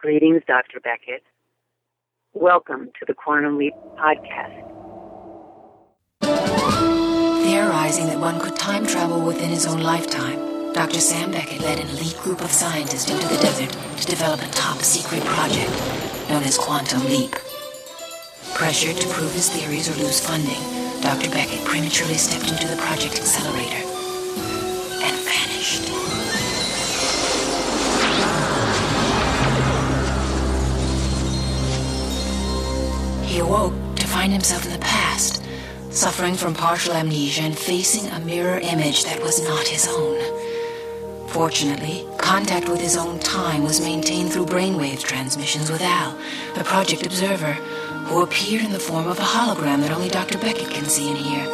Greetings, Dr. Beckett. Welcome to the Quantum Leap podcast. Theorizing that one could time travel within his own lifetime, Dr. Sam Beckett led an elite group of scientists into the desert to develop a top secret project known as Quantum Leap. Pressured to prove his theories or lose funding, Dr. Beckett prematurely stepped into the project accelerator and vanished. He awoke to find himself in the past, suffering from partial amnesia and facing a mirror image that was not his own. Fortunately, contact with his own time was maintained through brainwave transmissions with Al, the project observer, who appeared in the form of a hologram that only Dr. Beckett can see and hear.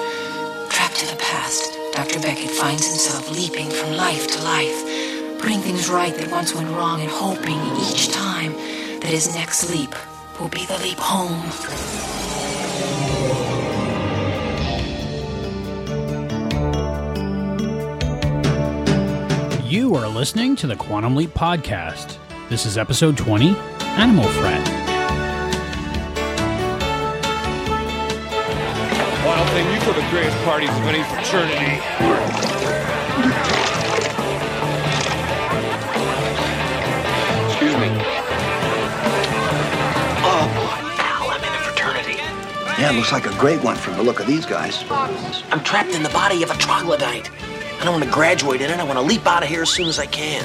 Trapped in the past, Dr. Beckett finds himself leaping from life to life, putting things right that once went wrong and hoping each time that his next leap will be the leap home. You are listening to the Quantum Leap Podcast. This is episode 20 Animal Frat. Wild thing, you throw the greatest parties of any fraternity. Yeah, looks like a great one from the look of these guys. I'm trapped in the body of a troglodyte. I don't want to graduate in it. I want to leap out of here as soon as I can.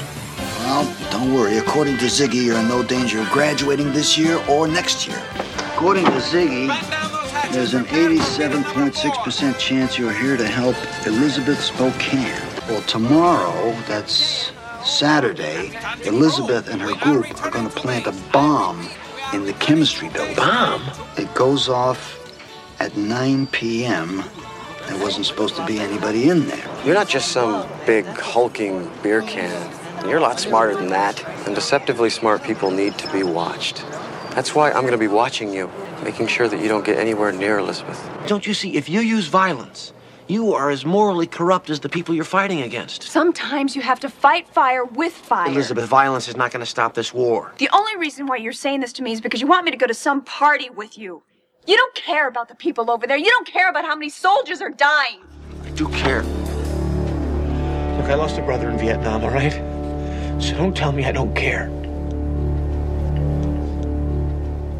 Well, don't worry. According to Ziggy, you're in no danger of graduating this year or next year. According to Ziggy, there's an 87.6% chance you're here to help Elizabeth Spokane. Well, tomorrow, that's Saturday, Elizabeth and her group are going to plant a bomb in the chemistry building. Bomb? It goes off at 9 p.m. There wasn't supposed to be anybody in there. You're not just some big hulking beer can. You're a lot smarter than that. And deceptively smart people need to be watched. That's why I'm going to be watching you, making sure that you don't get anywhere near Elizabeth. Don't you see, if you use violence, you are as morally corrupt as the people you're fighting against. Sometimes you have to fight fire with fire. Elizabeth, violence is not going to stop this war. The only reason why you're saying this to me is because you want me to go to some party with you. You don't care about the people over there. You don't care about how many soldiers are dying. I do care. Look, I lost a brother in Vietnam, all right? So don't tell me I don't care.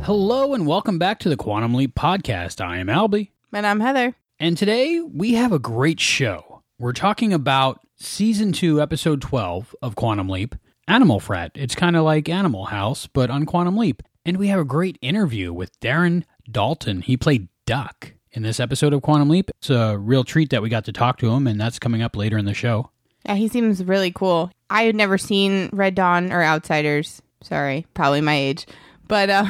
Hello and welcome back to the Quantum Leap Podcast. I am Albie. And I'm Heather. And today we have a great show. We're talking about season 2, episode 12 of Quantum Leap, Animal Frat. It's kind of like Animal House, but on Quantum Leap. And we have a great interview with Darren Dalton. He played Duck in this episode of Quantum Leap. It's a real treat that we got to talk to him, and that's coming up later in the show. Yeah, he seems really cool. I had never seen Red Dawn or Outsiders. Sorry, probably my age. But uh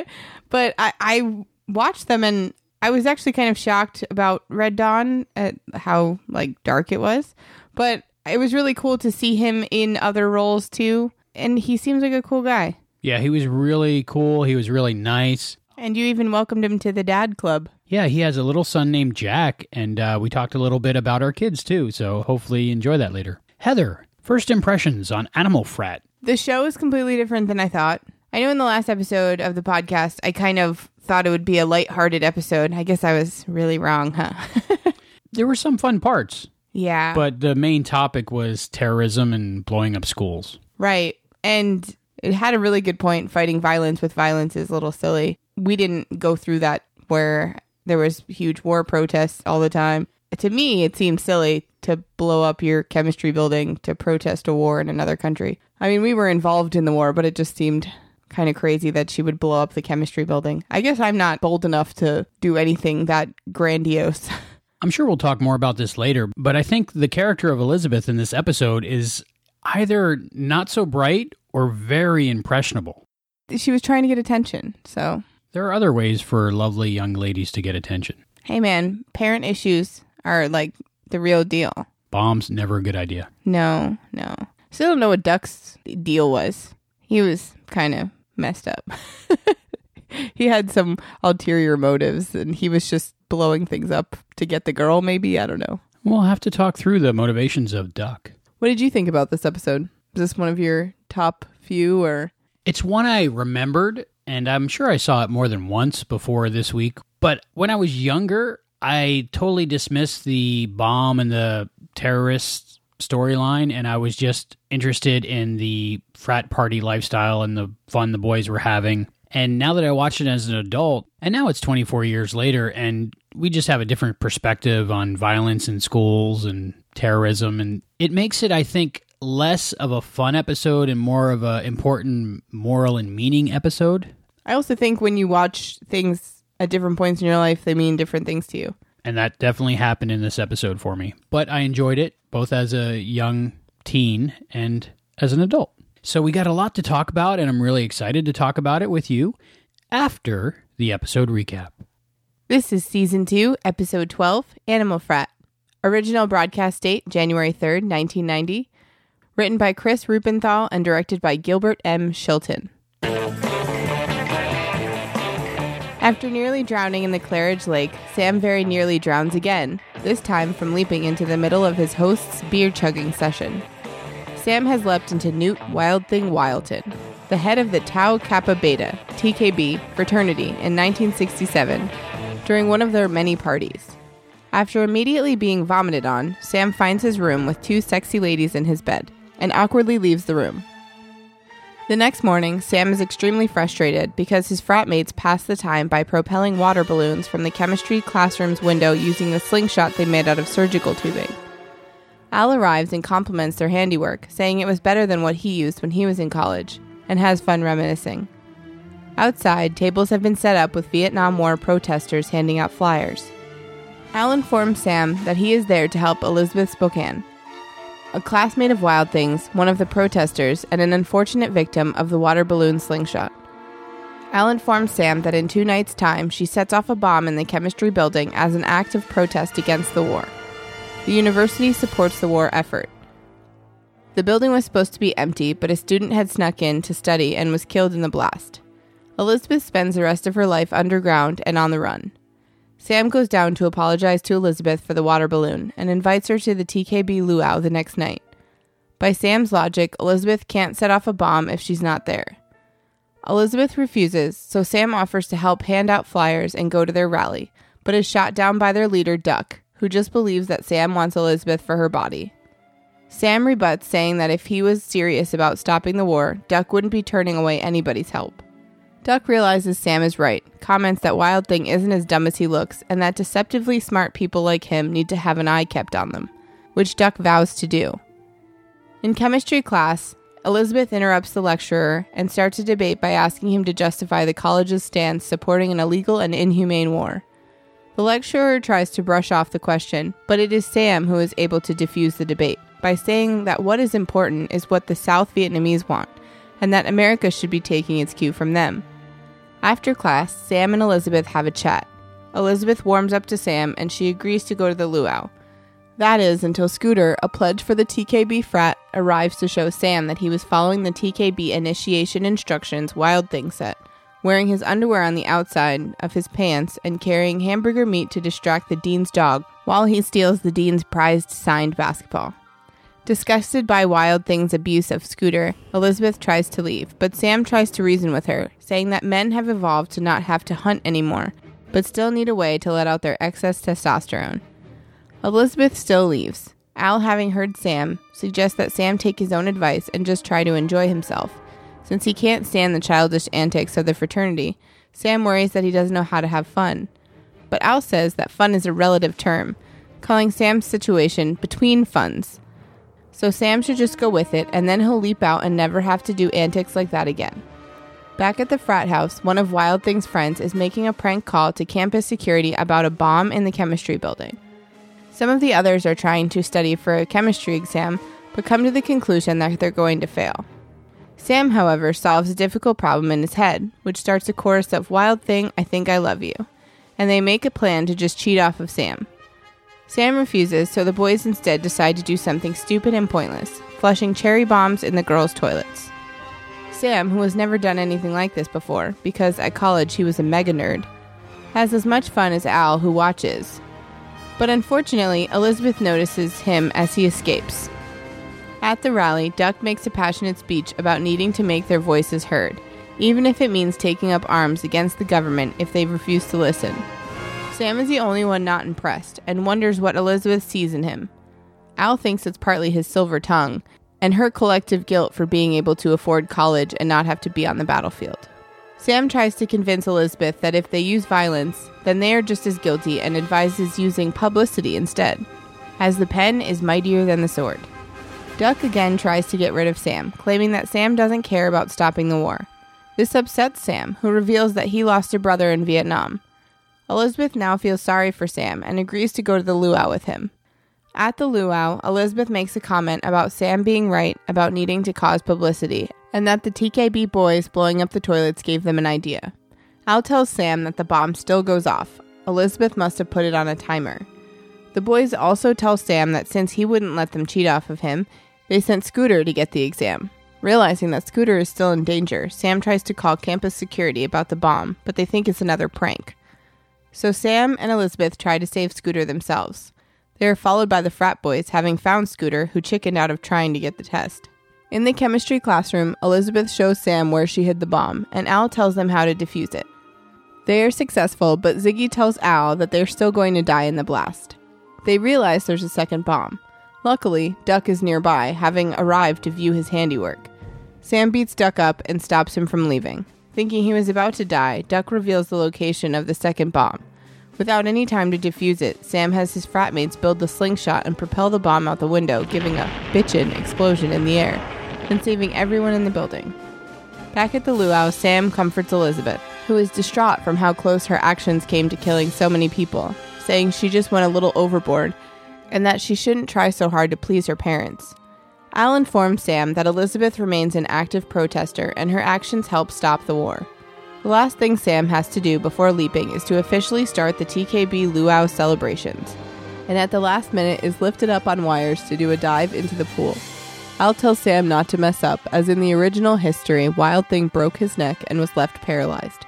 but I, I watched them and I was actually kind of shocked about Red Dawn at how like dark it was. But it was really cool to see him in other roles too. And he seems like a cool guy. Yeah, he was really cool. He was really nice. And you even welcomed him to the dad club. Yeah, he has a little son named Jack, and uh, we talked a little bit about our kids too, so hopefully you enjoy that later. Heather, first impressions on Animal Frat. The show is completely different than I thought. I know in the last episode of the podcast, I kind of thought it would be a light-hearted episode. I guess I was really wrong, huh? There were some fun parts, yeah. but the main topic was terrorism and blowing up schools. Right. And it had a really good point. Fighting violence with violence is a little silly. We didn't go through that where there was huge war protests all the time. To me, it seemed silly to blow up your chemistry building to protest a war in another country. I mean, we were involved in the war, but it just seemed kind of crazy that she would blow up the chemistry building. I guess I'm not bold enough to do anything that grandiose. I'm sure we'll talk more about this later, but I think the character of Elizabeth in this episode is either not so bright or very impressionable. she was trying to get attention. So, There are other ways for lovely young ladies to get attention. hey man, parent issues are like the real deal. Bombs, never a good idea. No, no. Still don't know what Duck's deal was. He was kind of messed up. he had some ulterior motives and he was just blowing things up to get the girl, maybe. I don't know. We'll have to talk through the motivations of Duck. What did you think about this episode? Is this one of your top few or It's one I remembered, and I'm sure I saw it more than once before this week. But when I was younger, I totally dismissed the bomb and the terrorist storyline, and I was just interested in the frat party lifestyle and the fun the boys were having. And now that I watch it as an adult, and now it's 24 years later, and we just have a different perspective on violence in schools and terrorism, and it makes it, I think, less of a fun episode and more of an important moral and meaning episode. I also think when you watch things at different points in your life, they mean different things to you. And that definitely happened in this episode for me. But I enjoyed it both as a young teen and as an adult. So we got a lot to talk about, and I'm really excited to talk about it with you after the episode recap. This is season 2, episode 12, Animal Frat. Original broadcast date January 3rd, 1990. Written by Chris Ruppenthal and directed by Gilbert M. Shilton. After nearly drowning in the Claridge Lake, Sam very nearly drowns again, this time from leaping into the middle of his host's beer chugging session. Sam has leapt into Knut Wild Thing Wildton, the head of the Tau Kappa Beta, TKB, fraternity in 1967, during one of their many parties. After immediately being vomited on, Sam finds his room with two sexy ladies in his bed and awkwardly leaves the room. The next morning, Sam is extremely frustrated because his frat mates pass the time by propelling water balloons from the chemistry classroom's window using the slingshot they made out of surgical tubing. Al arrives and compliments their handiwork, saying it was better than what he used when he was in college, and has fun reminiscing. Outside, tables have been set up with Vietnam War protesters handing out flyers. Al informs Sam that he is there to help Elizabeth Spokane, a classmate of Wild Things, one of the protesters, and an unfortunate victim of the water balloon slingshot. Al informs Sam that in two nights' time she sets off a bomb in the chemistry building as an act of protest against the war. The university supports the war effort. The building was supposed to be empty, but a student had snuck in to study and was killed in the blast. Elizabeth spends the rest of her life underground and on the run. Sam goes down to apologize to Elizabeth for the water balloon and invites her to the TKB luau the next night. By Sam's logic, Elizabeth can't set off a bomb if she's not there. Elizabeth refuses, so Sam offers to help hand out flyers and go to their rally, but is shot down by their leader, Duck, who just believes that Sam wants Elizabeth for her body. Sam rebuts, saying that if he was serious about stopping the war, Duck wouldn't be turning away anybody's help. Duck realizes Sam is right, comments that Wild Thing isn't as dumb as he looks, and that deceptively smart people like him need to have an eye kept on them, which Duck vows to do. In chemistry class, Elizabeth interrupts the lecturer and starts a debate by asking him to justify the college's stance supporting an illegal and inhumane war. The lecturer tries to brush off the question, but it is Sam who is able to diffuse the debate by saying that what is important is what the South Vietnamese want, and that America should be taking its cue from them. After class, Sam and Elizabeth have a chat. Elizabeth warms up to Sam and she agrees to go to the luau. That is until Scooter, a pledge for the TKB frat, arrives to show Sam that he was following the TKB initiation instructions Wild Thing set, wearing his underwear on the outside of his pants and carrying hamburger meat to distract the dean's dog while he steals the dean's prized signed basketball. Disgusted by Wild Thing's abuse of Scooter, Elizabeth tries to leave, but Sam tries to reason with her, saying that men have evolved to not have to hunt anymore, but still need a way to let out their excess testosterone. Elizabeth still leaves. Al, having heard Sam, suggests that Sam take his own advice and just try to enjoy himself. Since he can't stand the childish antics of the fraternity, Sam worries that he doesn't know how to have fun. But Al says that fun is a relative term, calling Sam's situation between funds. So Sam should just go with it, and then he'll leap out and never have to do antics like that again. Back at the frat house, one of Wild Thing's friends is making a prank call to campus security about a bomb in the chemistry building. Some of the others are trying to study for a chemistry exam, but come to the conclusion that they're going to fail. Sam, however, solves a difficult problem in his head, which starts a chorus of Wild Thing, I Think I Love You, and they make a plan to just cheat off of Sam. Sam refuses, so the boys instead decide to do something stupid and pointless, flushing cherry bombs in the girls' toilets. Sam, who has never done anything like this before, because at college he was a mega nerd, has as much fun as Al, who watches. But unfortunately, Elizabeth notices him as he escapes. At the rally, Duck makes a passionate speech about needing to make their voices heard, even if it means taking up arms against the government if they refuse to listen. Sam is the only one not impressed and wonders what Elizabeth sees in him. Al thinks it's partly his silver tongue and her collective guilt for being able to afford college and not have to be on the battlefield. Sam tries to convince Elizabeth that if they use violence, then they are just as guilty and advises using publicity instead, as the pen is mightier than the sword. Duck again tries to get rid of Sam, claiming that Sam doesn't care about stopping the war. This upsets Sam, who reveals that he lost a brother in Vietnam. Elizabeth now feels sorry for Sam and agrees to go to the luau with him. At the luau, Elizabeth makes a comment about Sam being right about needing to cause publicity and that the TKB boys blowing up the toilets gave them an idea. Al tells Sam that the bomb still goes off. Elizabeth must have put it on a timer. The boys also tell Sam that since he wouldn't let them cheat off of him, they sent Scooter to get the exam. Realizing that Scooter is still in danger, Sam tries to call campus security about the bomb, but they think it's another prank. So Sam and Elizabeth try to save Scooter themselves. They are followed by the frat boys, having found Scooter, who chickened out of trying to get the test. In the chemistry classroom, Elizabeth shows Sam where she hid the bomb, and Al tells them how to defuse it. They are successful, but Ziggy tells Al that they're still going to die in the blast. They realize there's a second bomb. Luckily, Duck is nearby, having arrived to view his handiwork. Sam beats Duck up and stops him from leaving. Thinking he was about to die, Duck reveals the location of the second bomb. Without any time to defuse it, Sam has his fratmates build the slingshot and propel the bomb out the window, giving a bitchin' explosion in the air, and saving everyone in the building. Back at the luau, Sam comforts Elizabeth, who is distraught from how close her actions came to killing so many people, saying she just went a little overboard and that she shouldn't try so hard to please her parents. Al informs Sam that Elizabeth remains an active protester and her actions help stop the war. The last thing Sam has to do before leaping is to officially start the TKB Luau celebrations, and at the last minute is lifted up on wires to do a dive into the pool. Al tells Sam not to mess up, as in the original history, Wild Thing broke his neck and was left paralyzed.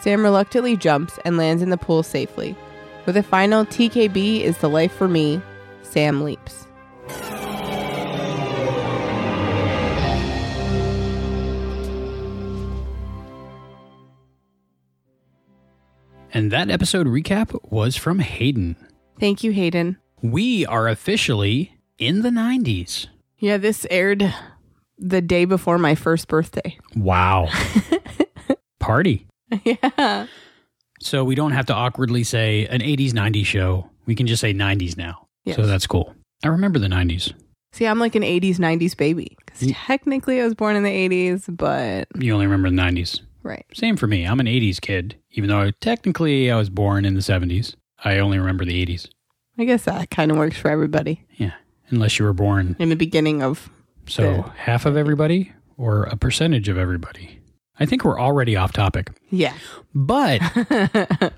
Sam reluctantly jumps and lands in the pool safely. With a final TKB is the life for me, Sam leaps. And that episode recap was from Hayden. Thank you, Hayden. We are officially in the 90s. Yeah, this aired the day before my first birthday. Wow. Party. Yeah. So we don't have to awkwardly say an 80s, 90s show. We can just say 90s now. Yes. So that's cool. I remember the 90s. See, I'm like an 80s, 90s baby. Because mm. technically I was born in the 80s, but. You only remember the 90s. Right. Same for me. I'm an 80s kid, even though technically I was born in the 70s. I only remember the 80s. I guess that kind of works for everybody. Yeah. Unless you were born. In the beginning of. So the- half of everybody or a percentage of everybody? I think we're already off topic. Yeah. But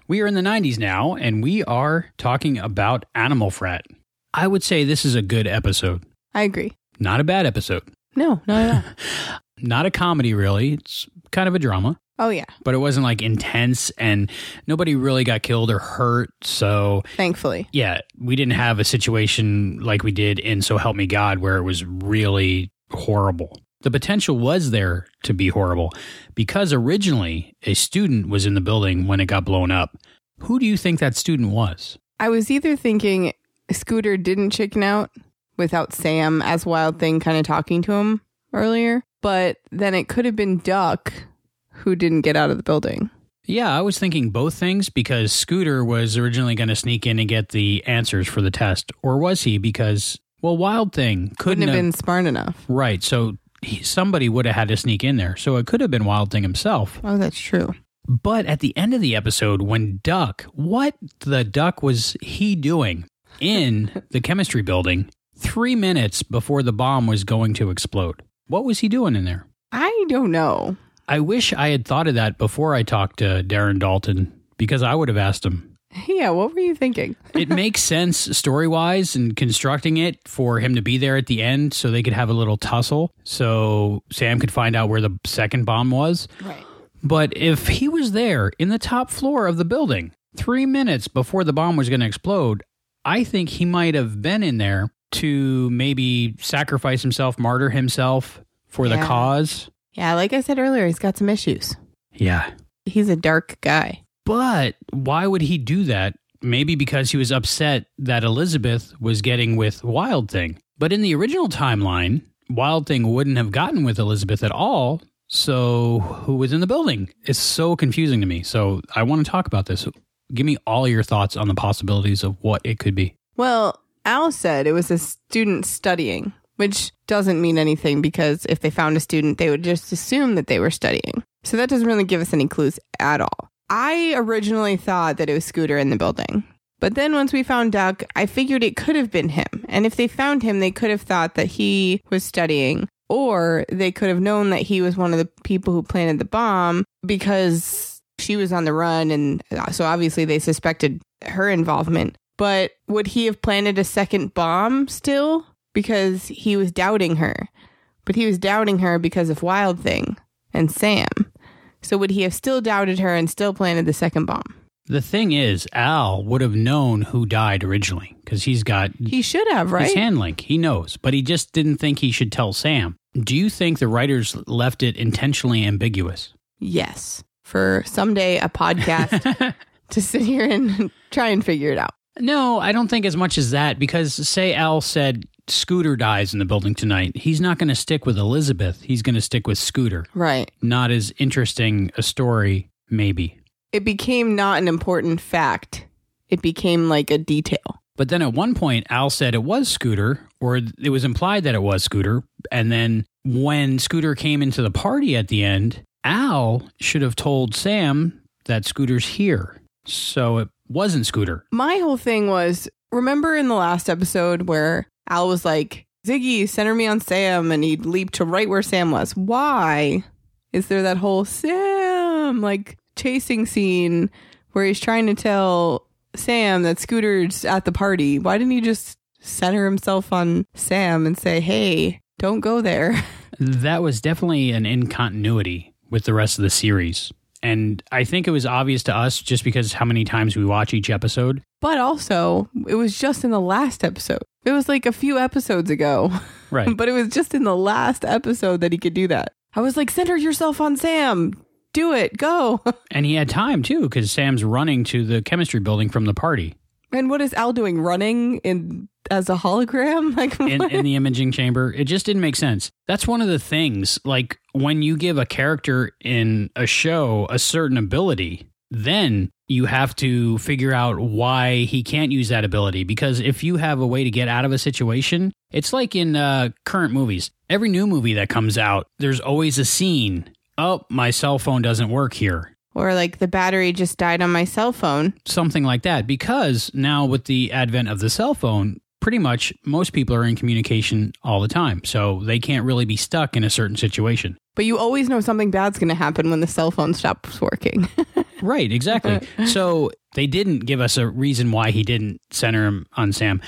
we are in the 90s now, and we are talking about Animal Frat. I would say this is a good episode. I agree. Not a bad episode. No, not at all. Not a comedy, really. It's kind of a drama, oh, yeah. but it wasn't like intense, and nobody really got killed or hurt. So, Thankfully. yeah, we didn't have a situation like we did in So Help Me God where it was really horrible. The potential was there to be horrible because originally a student was in the building when it got blown up. Who do you think that student was? I was either thinking Scooter didn't chicken out without Sam as Wild Thing kind of talking to him earlier, but then it could have been Duck who didn't get out of the building. Yeah, I was thinking both things because Scooter was originally going to sneak in and get the answers for the test. Or was he? Because, well, Wild Thing couldn't Wouldn't have been smart enough. Right. So he, somebody would have had to sneak in there. So it could have been Wild Thing himself. Oh, that's true. But at the end of the episode, when Duck, what the duck was he doing in the chemistry building three minutes before the bomb was going to explode? What was he doing in there? I don't know. I wish I had thought of that before I talked to Darren Dalton because I would have asked him. Yeah, what were you thinking? It makes sense story wise and constructing it for him to be there at the end so they could have a little tussle so Sam could find out where the second bomb was. Right. But if he was there in the top floor of the building three minutes before the bomb was going to explode, I think he might have been in there to maybe sacrifice himself, martyr himself for the cause. Yeah, like I said earlier, he's got some issues. Yeah. He's a dark guy. But why would he do that? Maybe because he was upset that Elizabeth was getting with Wild Thing. But in the original timeline, Wild Thing wouldn't have gotten with Elizabeth at all. So who was in the building? It's so confusing to me. So I want to talk about this. Give me all your thoughts on the possibilities of what it could be. Well, Al said it was a student studying, which doesn't mean anything because if they found a student, they would just assume that they were studying. So that doesn't really give us any clues at all. I originally thought that it was Scooter in the building. But then once we found Duck, I figured it could have been him. And if they found him, they could have thought that he was studying, or they could have known that he was one of the people who planted the bomb because she was on the run. And so obviously they suspected her involvement. But would he have planted a second bomb still? Because he was doubting her. But he was doubting her because of Wild Thing and Sam. So would he have still doubted her and still planted the second bomb? The thing is, Al would have known who died originally because he's got He should have, right? his hand link. He knows, but he just didn't think he should tell Sam. Do you think the writers left it intentionally ambiguous? Yes. For someday a podcast to sit here and try and figure it out. No, I don't think as much as that because say Al said Scooter dies in the building tonight, he's not going to stick with Elizabeth. He's going to stick with Scooter. Right. Not as interesting a story, maybe. It became not an important fact. It became like a detail. But then at one point, Al said it was Scooter, or it was implied that it was Scooter. And then when Scooter came into the party at the end, Al should have told Sam that Scooter's here. So it wasn't Scooter. My whole thing was remember in the last episode where Al was like, Ziggy, center me on Sam, and he leaped to right where Sam was. Why is there that whole Sam like chasing scene where he's trying to tell Sam that Scooter's at the party? Why didn't he just center himself on Sam and say, hey, don't go there? That was definitely an incontinuity with the rest of the series. And I think it was obvious to us just because how many times we watch each episode. But also, it was just in the last episode. It was like a few episodes ago. Right. but it was just in the last episode that he could do that. I was like, center yourself on Sam. Do it. Go. And he had time too because Sam's running to the chemistry building from the party and what is Al doing? Running in as a hologram? Like in, in the imaging chamber. It just didn't make sense. That's one of the things. Like when you give a character in a show a certain ability, then you have to figure out why he can't use that ability. Because if you have a way to get out of a situation, it's like in uh, current movies. Every new movie that comes out, there's always a scene. Oh, my cell phone doesn't work here. Or like the battery just died on my cell phone. Something like that. Because now, with the advent of the cell phone, pretty much most people are in communication all the time. So they can't really be stuck in a certain situation. But you always know something bad's going to happen when the cell phone stops working. Right, exactly. so they didn't give us a reason why he didn't center him on Sam.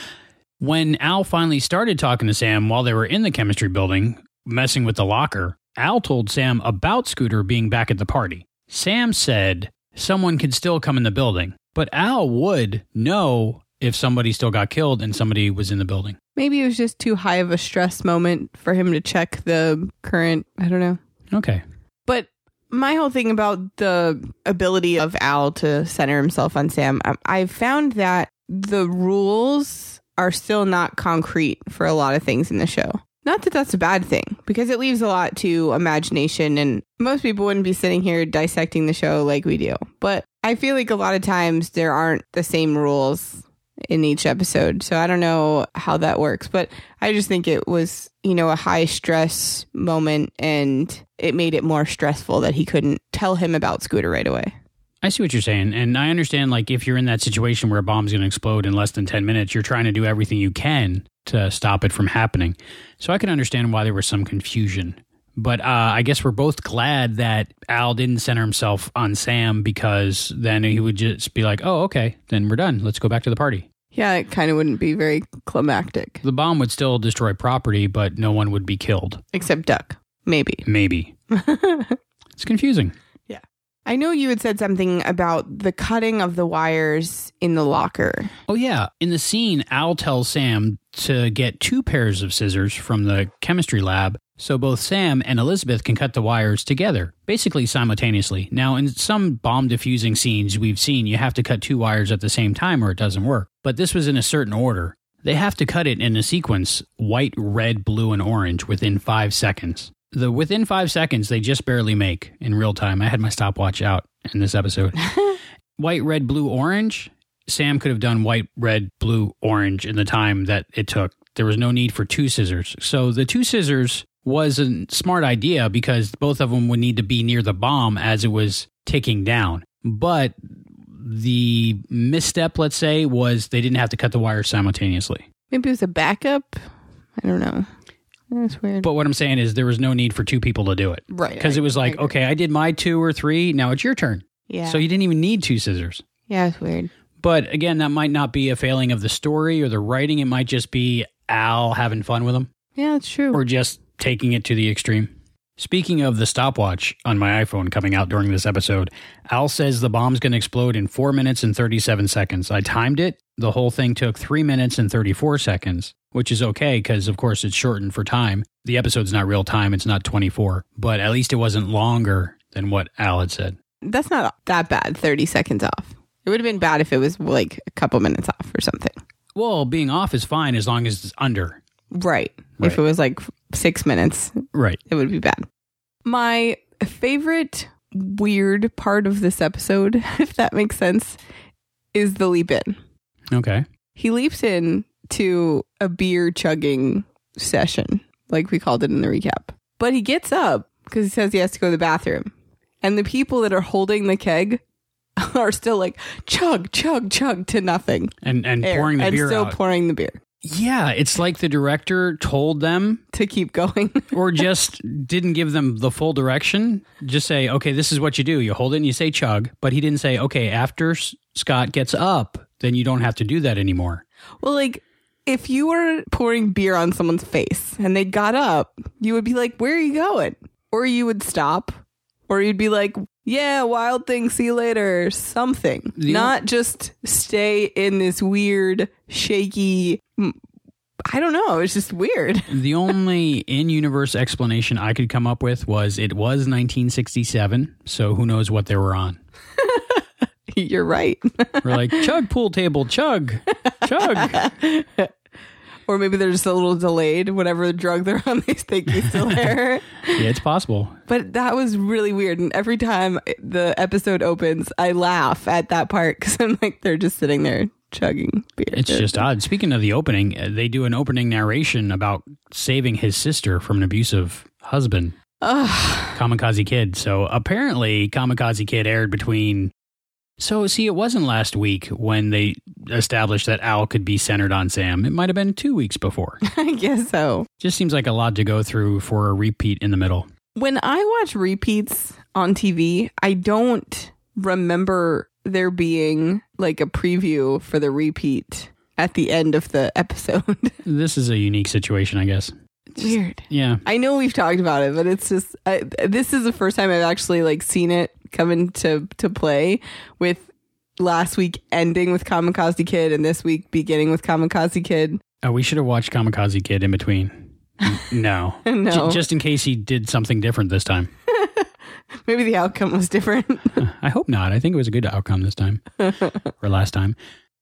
When Al finally started talking to Sam while they were in the chemistry building, messing with the locker, Al told Sam about Scooter being back at the party. Sam said someone could still come in the building, but Al would know if somebody still got killed and somebody was in the building. Maybe it was just too high of a stress moment for him to check the current. I don't know. Okay. But my whole thing about the ability of Al to center himself on Sam, I- I've found that the rules are still not concrete for a lot of things in the show. Not that that's a bad thing, because it leaves a lot to imagination, and most people wouldn't be sitting here dissecting the show like we do. But I feel like a lot of times there aren't the same rules in each episode. So I don't know how that works, but I just think it was, you know, a high stress moment and it made it more stressful that he couldn't tell him about Scooter right away. I see what you're saying. And I understand, like, if you're in that situation where a bomb's going to explode in less than 10 minutes, you're trying to do everything you can to stop it from happening. So I can understand why there was some confusion. But uh, I guess we're both glad that Al didn't center himself on Sam because then he would just be like, oh, okay, then we're done. Let's go back to the party. Yeah, it kind of wouldn't be very climactic, The bomb would still destroy property, but no one would be killed. except Duck, maybe. Maybe. it's confusing. Yeah. I know you had said something about the cutting of the wires in the locker. Oh, yeah. In the scene, Al tells Sam to get two pairs of scissors from the chemistry lab so both Sam and Elizabeth can cut the wires together, basically simultaneously. Now, in some bomb diffusing scenes we've seen, you have to cut two wires at the same time or it doesn't work. But this was in a certain order. They have to cut it in a sequence white, red, blue, and orange within five seconds. The within five seconds, they just barely make in real time. I had my stopwatch out in this episode. white, red, blue, orange. Sam could have done white, red, blue, orange in the time that it took. There was no need for two scissors. So the two scissors was a smart idea because both of them would need to be near the bomb as it was ticking down. But the misstep, let's say, was they didn't have to cut the wires simultaneously. Maybe it was a backup. I don't know. That's weird. But what I'm saying is there was no need for two people to do it. Right. Because it was like, okay, I did my two or three. Now it's your turn. Yeah. So you didn't even need two scissors. yeah, it's weird. But again, that might not be a failing of the story or the writing. It might just be Al having fun with them Yeah, it's true. or just taking it to the extreme. Speaking of the stopwatch on my iPhone coming out during this episode, Al says the bomb's going to explode in 4 minutes and 37 seconds. I timed it. The whole thing took 3 minutes and 34 seconds, which is okay because, of course, it's shortened for time. The episode's not real time, it's not 24, but at least it wasn't longer than what Al had said. That's not that bad. 30 seconds off. It would have been bad if it was like a couple minutes off or something. Well, being off is fine as long as it's under. Right. Right. If it was like six minutes, Right. it would be bad. My favorite weird part of this episode, if that makes sense, is the leap in. Okay. He leaps in to a beer chugging session, like we called it in the recap. But he gets up because he says he has to go to the bathroom. And the people that are holding the keg are still like chug, chug, chug to nothing. And and Air, pouring the and beer still out. pouring the beer yeah, it's like the director told them to keep going. or just didn't give them the full direction. Just say, okay, this is what you do. You hold it and you say chug. But he didn't say, okay, after S- Scott gets up, then you don't have to do that anymore. well, like if you were pouring beer on someone's face and they got up, you would be like, "Where are you going?" Or you would stop, or you'd be like, "Yeah, wild thing, see you later." Something, The not just stay in this weird, shaky. I don't know. It's just weird. The only in universe explanation I could come up with was it was 1967. So who knows what they were on. You're right. We're like, chug pool table, chug, chug. or maybe they're just a little delayed. Whatever drug they're on, they think he's still there. Yeah, it's possible. But that was really weird. And every time the episode opens, I laugh at that part because I'm like, they're just sitting there chugging beer. It's just odd. Speaking of the opening, uh, they do an opening narration about saving his sister from an abusive husband, Ugh. Kamikaze Kid. So apparently, Kamikaze Kid aired between. So, see, it wasn't last week when they established that Al could be centered on Sam. It might have been two weeks before. I guess so. Just seems like a lot to go through for a repeat in the middle. When I watch repeats on TV, I don't remember there being like a preview for the repeat at the end of the episode. This is a unique situation, I guess. Weird. Yeah. I know we've talked about it, but it's just I, this is the first time I've actually like seen it come into to play with last week ending with Kamikaze Kid and this week beginning with Kamikaze Kid. Oh, we should have watched Kamikaze Kid in between. No. No. J- just in case he did something different this time. Maybe the outcome was different. I hope not. I think it was a good outcome this time or last time.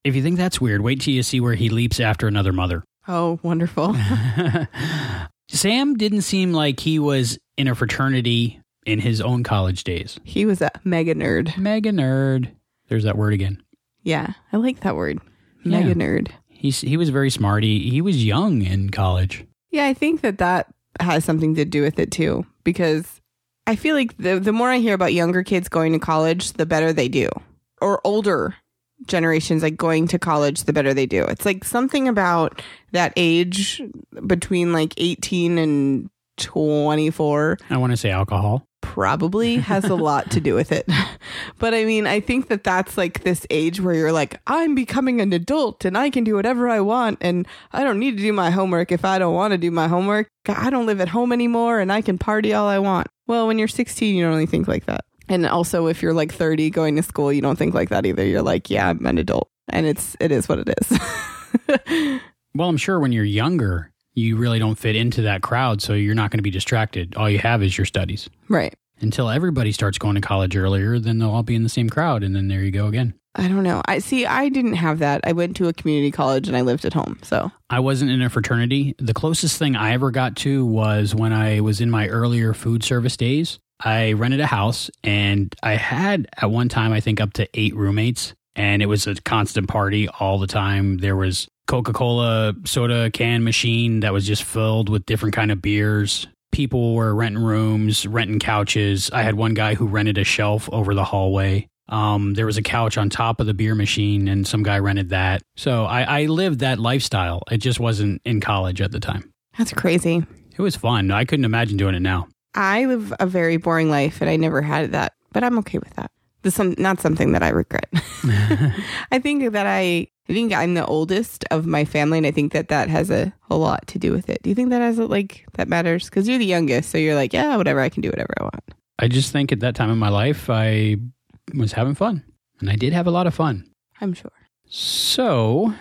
If you think that's weird, wait till you see where he leaps after another mother. Oh, wonderful. Sam didn't seem like he was in a fraternity in his own college days. He was a mega nerd. Mega nerd. There's that word again. Yeah, I like that word. Yeah. Mega nerd. He's he was very smart. He, he was young in college. Yeah, I think that that has something to do with it too, because I feel like the the more I hear about younger kids going to college, the better they do, or older generations like going to college, the better they do. It's like something about that age between like eighteen and twenty four I want to say alcohol. probably has a lot to do with it. But I mean, I think that that's like this age where you're like, I'm becoming an adult and I can do whatever I want and I don't need to do my homework if I don't want to do my homework. I don't live at home anymore and I can party all I want. Well, when you're 16, you don't really think like that. And also if you're like 30 going to school, you don't think like that either. You're like, yeah, I'm an adult. And it's it is what it is. Well, I'm sure when you're younger, you really don't fit into that crowd, so you're not going to be distracted. All you have is your studies. Right. Until everybody starts going to college earlier, then they'll all be in the same crowd, and then there you go again. I don't know. I see. I didn't have that. I went to a community college and I lived at home. So I wasn't in a fraternity. The closest thing I ever got to was when I was in my earlier food service days. I rented a house and I had at one time, I think, up to eight roommates, and it was a constant party all the time. There was Coca Cola soda can machine that was just filled with different kind of beers. People were renting rooms, renting couches. I had one guy who rented a shelf over the hallway. Um, there was a couch on top of the beer machine, and some guy rented that. So I, I lived that lifestyle. It just wasn't in college at the time. that's crazy. It was fun. I couldn't imagine doing it now. I live a very boring life and I never had that, but I'm okay with that. This is some, not something that I regret. I think that I, I think I'm the oldest of my family, and I think that that has a, a lot to do with it. Do you think that has a, like that matters? Because you're the youngest, so you're like, yeah, whatever, I can do whatever I want. I just think at that time in my life, I was having fun, and I did have a lot of fun. I'm sure. So,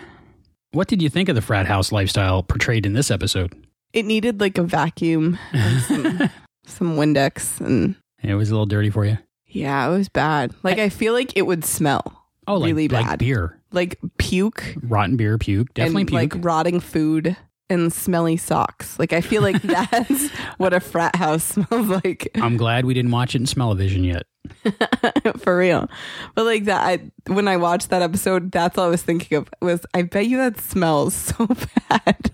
what did you think of the frat house lifestyle portrayed in this episode? It needed like a vacuum, some, some Windex, and It was a little dirty for you. yeah, it was bad. Like I feel like it would smell Oh, like, really like bad, beer, like puke, rotten beer, puke, definitely and puke. like rotting food and smelly socks. Like I feel like that's what a frat house smells like I'm glad we didn't watch it in Smell-O-Vision yet. for real. But like that, I, when I watched that episode, that's all I was thinking of. Was I bet you that smells so bad.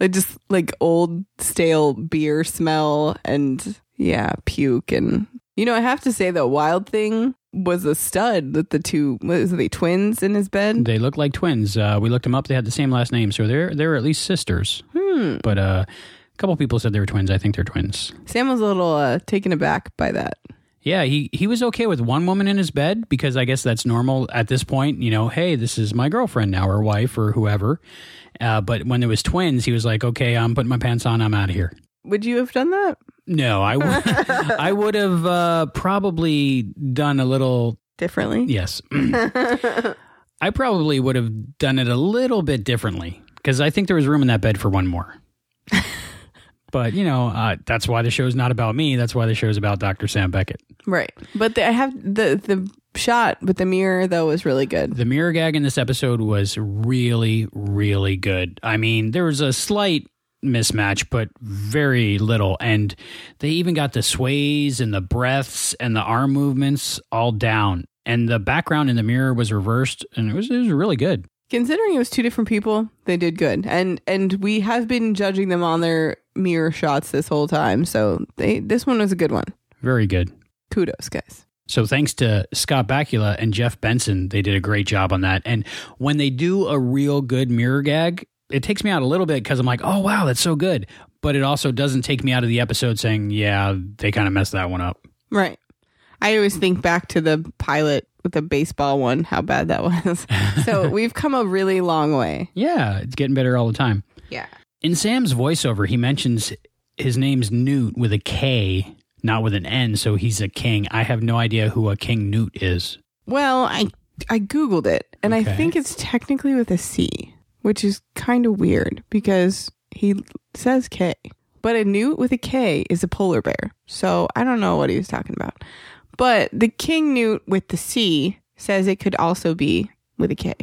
Like just like old stale beer smell and yeah, puke and you know I have to say the Wild Thing was a stud that the two was they twins in his bed. They look like twins. Uh, we looked them up. They had the same last name, so they're they're at least sisters. Hmm. But uh, a couple people said they were twins. I think they're twins. Sam was a little uh, taken aback by that. Yeah, he he was okay with one woman in his bed because I guess that's normal at this point. You know, hey, this is my girlfriend now, or wife, or whoever. Uh, but when there was twins, he was like, okay, I'm putting my pants on. I'm out of here. Would you have done that No, I w- I would have uh, probably done a little differently? yes. I probably would have done it a little bit differently because I think there was room in that bed for one more. but you know, uh, that's why the show's not about me. That's why the show's about Dr. Sam Beckett. Right. But the, I have the the shot with the mirror though was really good. The mirror gag in this episode was really, really good. I mean, there was a slight mismatch, but very little. And they even got the sways and the breaths and the arm movements all down. And the background in the mirror was reversed, and it was, it was really good. Considering it was two different people, they did good. And and we have been judging them on their mirror shots this whole time. So they this one was a good one. Very good. Kudos, guys. So thanks to Scott Bakula and Jeff Benson, they did a great job on that. And when they do a real good mirror gag, it takes me out a little bit because I'm like, oh wow, that's so good. But it also doesn't take me out of the episode saying, yeah, they kind of messed that one up. Right. I always think back to the pilot with the baseball one, how bad that was. so we've come a really long way. Yeah, it's getting better all the time. Yeah. In Sam's voiceover, he mentions his name's Newt with a K, not with an N, so he's a king. I have no idea who a King Newt is. Well, I I googled it and I think it's technically with a C, which is kind of weird because he says K. But a newt with a K is a polar bear. So I don't know what he was talking about. But the king newt with the C says it could also be with a K.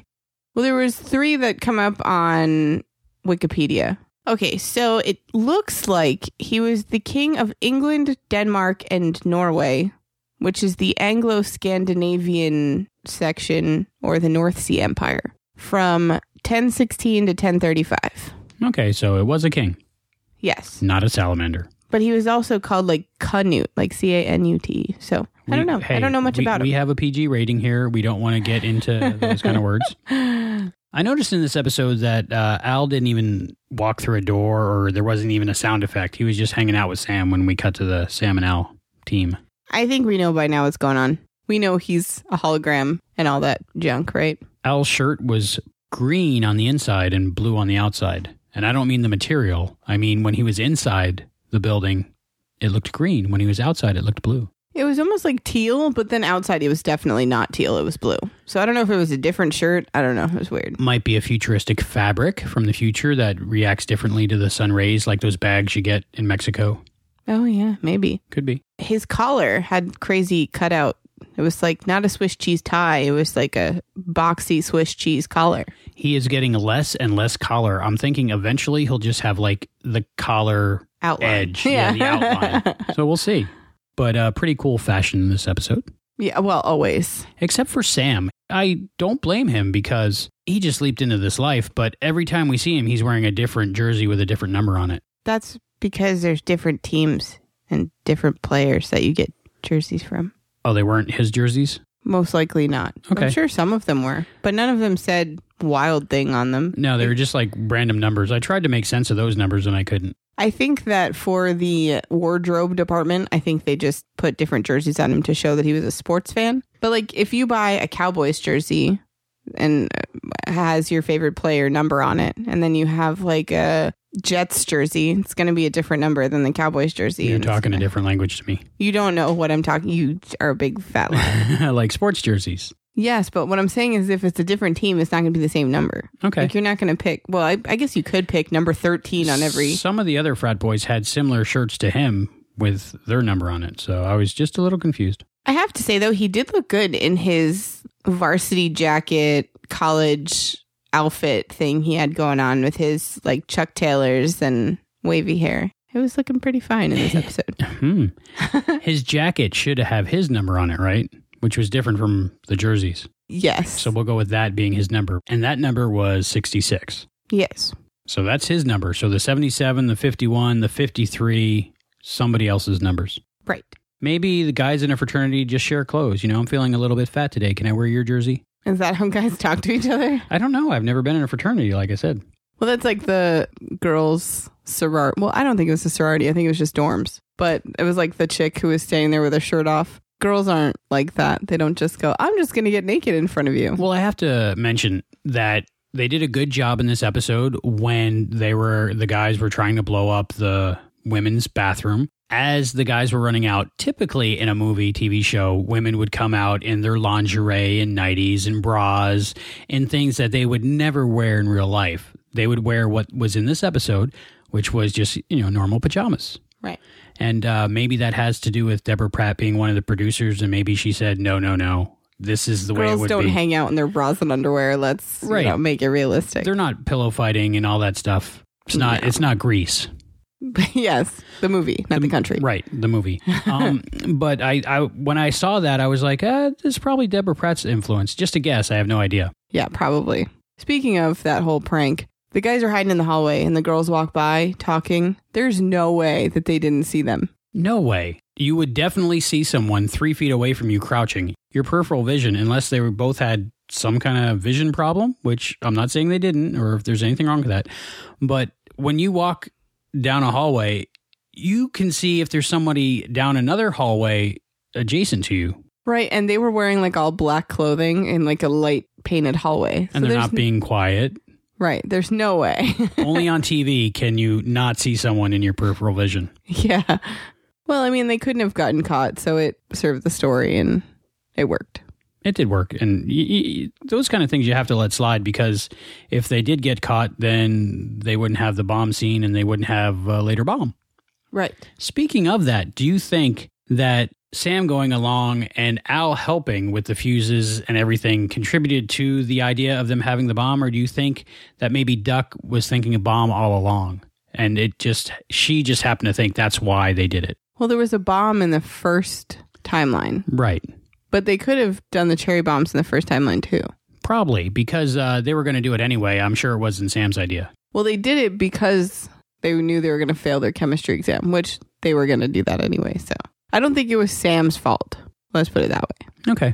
Well, there was three that come up on Wikipedia. Okay, so it looks like he was the king of England, Denmark, and Norway, which is the Anglo Scandinavian section or the North Sea Empire from 1016 to 1035. Okay, so it was a king, Yes. not a salamander. But he was also called like Canute, like C A N U T. So I don't know. hey, I don't know much we, about it. We him. have a PG rating here. We don't want to get into those kind of words. I noticed in this episode that uh, Al didn't even walk through a door or there wasn't even a sound effect. He was just hanging out with Sam when we cut to the Sam and Al team. I think we know by now what's going on. We know he's a hologram and all that junk, right? Al's shirt was green on the inside and blue on the outside. And I don't mean the material. I mean when he was inside the building, it looked green. When he was outside, it looked blue. It was almost like teal, but then outside it was definitely not teal. It was blue. So I don't know if it was a different shirt. I don't know. It was weird. Might be a futuristic fabric from the future that reacts differently to the sun rays, like those bags you get in Mexico. Oh, yeah, maybe. Could be. His collar had crazy cutout. It was like not a Swiss cheese tie. It was like a boxy Swiss cheese collar. He is getting less and less collar. I'm thinking eventually he'll just have like the collar Outline. edge. Yeah. the outline. so we'll see. But uh, pretty cool fashion in this episode. Yeah, well, always. Except for Sam. I don't blame him because he just leaped into this life, but every time we see him, he's wearing a different jersey with a different number on it. That's because there's different teams and different players that you get jerseys from. Oh, they weren't his jerseys? Most likely not. Okay. I'm sure some of them were, but none of them said wild thing on them. No, they were just like random numbers. I tried to make sense of those numbers and I couldn't. I think that for the wardrobe department, I think they just put different jerseys on him to show that he was a sports fan. But like if you buy a Cowboys jersey and has your favorite player number on it, and then you have like a Jets jersey, it's going to be a different number than the Cowboys jersey. You're talking a gonna- different language to me. You don't know what I'm talking. You are a big fat liar. like sports jerseys. yes, but what I'm saying is, if it's a different team, it's not going to be the same number. Okay. Like you're not going to pick. Well, I, I guess you could pick number 13 on every. Some of the other frat boys had similar shirts to him with their number on it. So I was just a little confused. I have to say though, he did look good in his varsity jacket, college outfit thing he had going on with his like Chuck Taylors and wavy hair. It was looking pretty fine in this episode. Hmm. his jacket should have his number on it, right? Which was different from the jerseys. yes. So we'll go with that being his number. And that number was 66. yes. So that's his number. So the 77, the 51, the 53, somebody else's numbers. Right. Maybe the guys in a fraternity just share clothes. You know, I'm feeling a little bit fat today. Can I wear your jersey? Is that how guys talk to each other? I don't know. I've never been in a fraternity, like I said. Well, that's like the girls' sorority. Well, I don't think it was a sorority. I think it was just dorms. But it was like the chick who was standing there with her shirt off. Girls aren't like that. They don't just go, I'm just going to get naked in front of you. Well, I have to mention that they did a good job in this episode when they were the guys were trying to blow up the women's bathroom. As the guys were running out, typically in a movie, TV show, women would come out in their lingerie and nighties and bras and things that they would never wear in real life. They would wear what was in this episode, which was just, you know, normal pajamas. Right. And uh, maybe that has to do with Deborah Pratt being one of the producers, and maybe she said, "No, no, no, this is the way it Girls would don't be." hang out in their bras and underwear. Let's you Right. know, make it realistic. They're not pillow fighting and all that stuff. It's not. No. It's not Grease, yes, the movie, not the country. right? The movie. Um, but I, I, when I saw that, I was like, uh, "This is probably Deborah Pratt's influence." Just a guess. I have no idea. Yeah, probably. Speaking of that whole prank, the guys are hiding in the hallway and the girls walk by talking. There's no way that they didn't see them. No way. You would definitely see someone three feet away from you crouching. Your peripheral vision, unless they were both had some kind of vision problem, which I'm not saying they didn't, or if there's anything wrong with that. But when you walk down a hallway, you can see if there's somebody down another hallway adjacent to you, Right, and they were wearing like all black clothing in like a light painted hallway. and they're not being quiet. Right, there's no way. Only on TV can you not see someone in your peripheral vision. yeah. Well, I mean, they couldn't have gotten caught, so it served the story and it worked. It did work, and y- y- those kind of things you have to let slide because if they did get caught, then they wouldn't have the bomb scene and they wouldn't have a later bomb. Right. Speaking of that, do you think that Sam going along and Al helping with the fuses and everything contributed to the idea of them having the bomb, or do you think that maybe Duck was thinking a bomb all along and it just she just happened to think that's why they did it? Well, there was a bomb in the first timeline, Right. But they could have done the cherry bombs in the first timeline too. Probably because uh, they were going to do it anyway. I'm sure it wasn't Sam's idea. Well, they did it because they knew they were going to fail their chemistry exam, which they were going to do that anyway. So I don't think it was Sam's fault. Let's put it that way. Okay.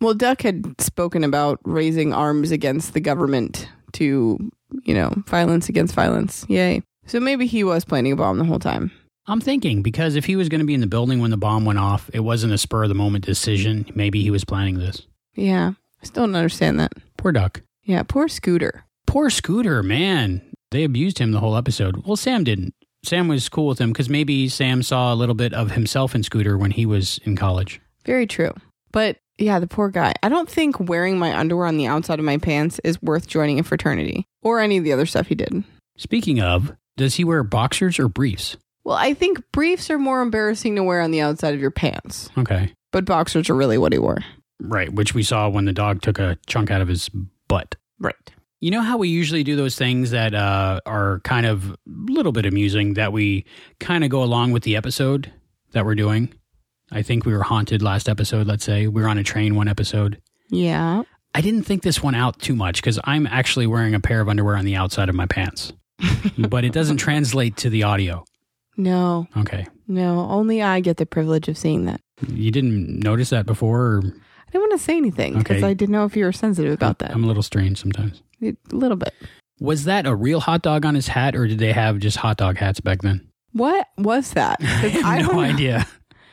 Well, Duck had spoken about raising arms against the government to, you know, violence against violence. Yay. So maybe he was planning a bomb the whole time. I'm thinking because if he was going to be in the building when the bomb went off, it wasn't a spur of the moment decision. Maybe he was planning this. Yeah. I still don't understand that. Poor Duck. Yeah. Poor Scooter. Poor Scooter, man. They abused him the whole episode. Well, Sam didn't. Sam was cool with him because maybe Sam saw a little bit of himself in Scooter when he was in college. Very true. But yeah, the poor guy. I don't think wearing my underwear on the outside of my pants is worth joining a fraternity or any of the other stuff he did. Speaking of, does he wear boxers or briefs? Well, I think briefs are more embarrassing to wear on the outside of your pants, Okay. but boxers are really what he wore. Right, which we saw when the dog took a chunk out of his butt. Right. You know how we usually do those things that uh, are kind of a little bit amusing that we kind of go along with the episode that we're doing? I think we were haunted last episode, let's say. We were on a train one episode. Yeah. I didn't think this one out too much because I'm actually wearing a pair of underwear on the outside of my pants, but it doesn't translate to the audio. No, Okay. no, only I get the privilege of seeing that. You didn't notice that before? Or I didn't want to say anything because Okay. I didn't know if you were sensitive about that. I'm a little strange sometimes. A little bit. Was that a real hot dog on his hat, or did they have just hot dog hats back then? What was that? I have don't no idea.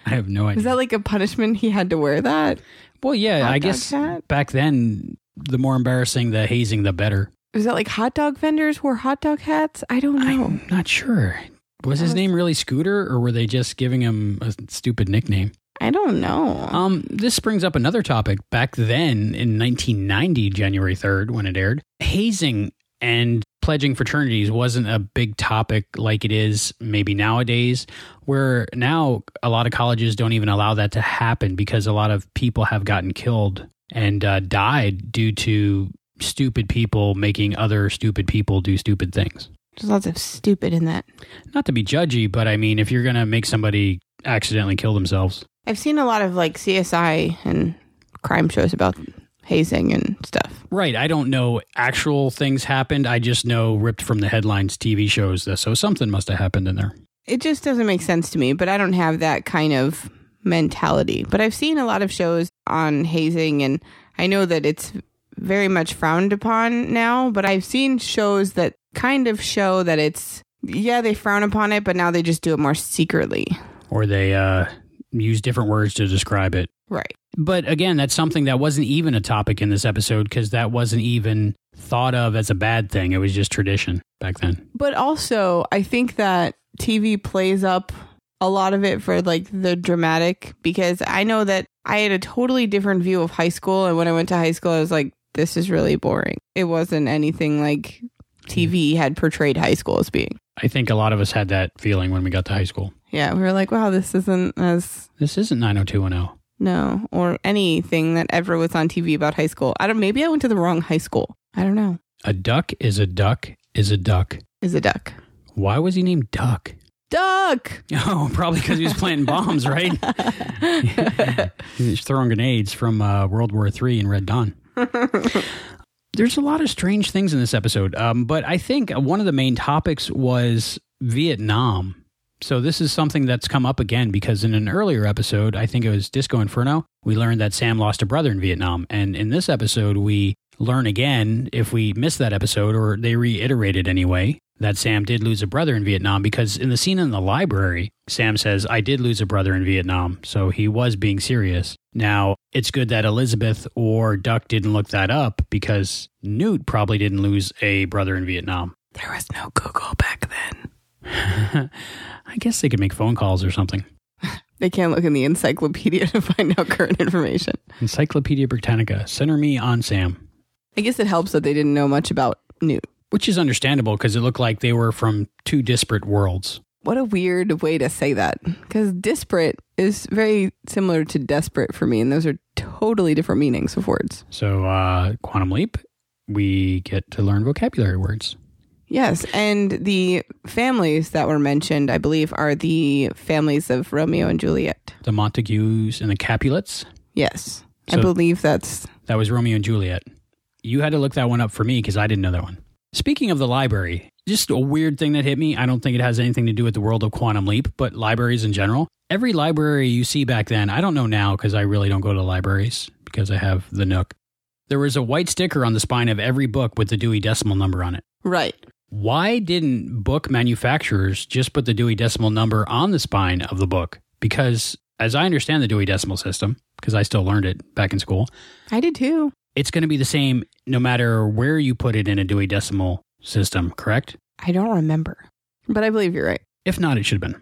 I have no idea. Is that like a punishment he had to wear that? well, yeah, I guess hat? back then, the more embarrassing the hazing, the better. Was that like hot dog vendors wore hot dog hats? I don't know. I'm not sure. Was his was- name really Scooter, or were they just giving him a stupid nickname? I don't know. Um, this brings up another topic. Back then, in 1990, January 3rd, when it aired, hazing and pledging fraternities wasn't a big topic like it is maybe nowadays, where now a lot of colleges don't even allow that to happen because a lot of people have gotten killed and uh, died due to stupid people making other stupid people do stupid things. There's lots of stupid in that. Not to be judgy, but I mean, if you're going to make somebody accidentally kill themselves, I've seen a lot of like CSI and crime shows about hazing and stuff. Right. I don't know actual things happened. I just know ripped from the headlines TV shows that so something must have happened in there. It just doesn't make sense to me, but I don't have that kind of mentality. But I've seen a lot of shows on hazing and I know that it's very much frowned upon now, but I've seen shows that kind of show that it's yeah, they frown upon it, but now they just do it more secretly. Or they uh, use different words to describe it. Right. But again, that's something that wasn't even a topic in this episode because that wasn't even thought of as a bad thing. It was just tradition back then. But also, I think that TV plays up a lot of it for like the dramatic because I know that I had a totally different view of high school. And when I went to high school, I was like, this is really boring. It wasn't anything like TV had portrayed high school as being. I think a lot of us had that feeling when we got to high school. Yeah, we were like, wow, this isn't as This isn't 90210. no or anything that ever was on TV about high school. I don't. Maybe I went to the wrong high school. I don't know. A duck is a duck is a duck. Is a duck. Why was he named Duck? Duck. Oh, probably because he was planting bombs, right? He's throwing grenades from uh, World War III in Red Dawn. There's a lot of strange things in this episode, um, but I think one of the main topics was Vietnam. So this is something that's come up again because in an earlier episode, I think it was Disco Inferno, we learned that Sam lost a brother in Vietnam, and in this episode, we learn again if we missed that episode or they reiterated anyway that Sam did lose a brother in Vietnam because in the scene in the library, Sam says, I did lose a brother in Vietnam. So he was being serious. Now, it's good that Elizabeth or Duck didn't look that up because Knut probably didn't lose a brother in Vietnam. There was no Google back then. I guess they could make phone calls or something. They can't look in the encyclopedia to find out current information. Encyclopedia Britannica, center me on Sam. I guess it helps that they didn't know much about Knut. Which is understandable because it looked like they were from two disparate worlds. What a weird way to say that. Because disparate is very similar to desperate for me, and those are totally different meanings of words. So, uh, Quantum Leap, we get to learn vocabulary words. Yes, and the families that were mentioned, I believe, are the families of Romeo and Juliet. The Montagues and the Capulets. Yes, I believe that's That was Romeo and Juliet. You had to look that one up for me because I didn't know that one. Speaking of the library, just a weird thing that hit me. I don't think it has anything to do with the world of Quantum Leap, but libraries in general. Every library you see back then, I don't know now because I really don't go to libraries because I have the Nook. There was a white sticker on the spine of every book with the Dewey Decimal number on it. right. Why didn't book manufacturers just put the Dewey Decimal number on the spine of the book? Because as I understand the Dewey Decimal System, because I still learned it back in school, I did too. It's going to be the same no matter where you put it in a Dewey Decimal System, correct? I don't remember, but I believe you're right. If not, it should have been.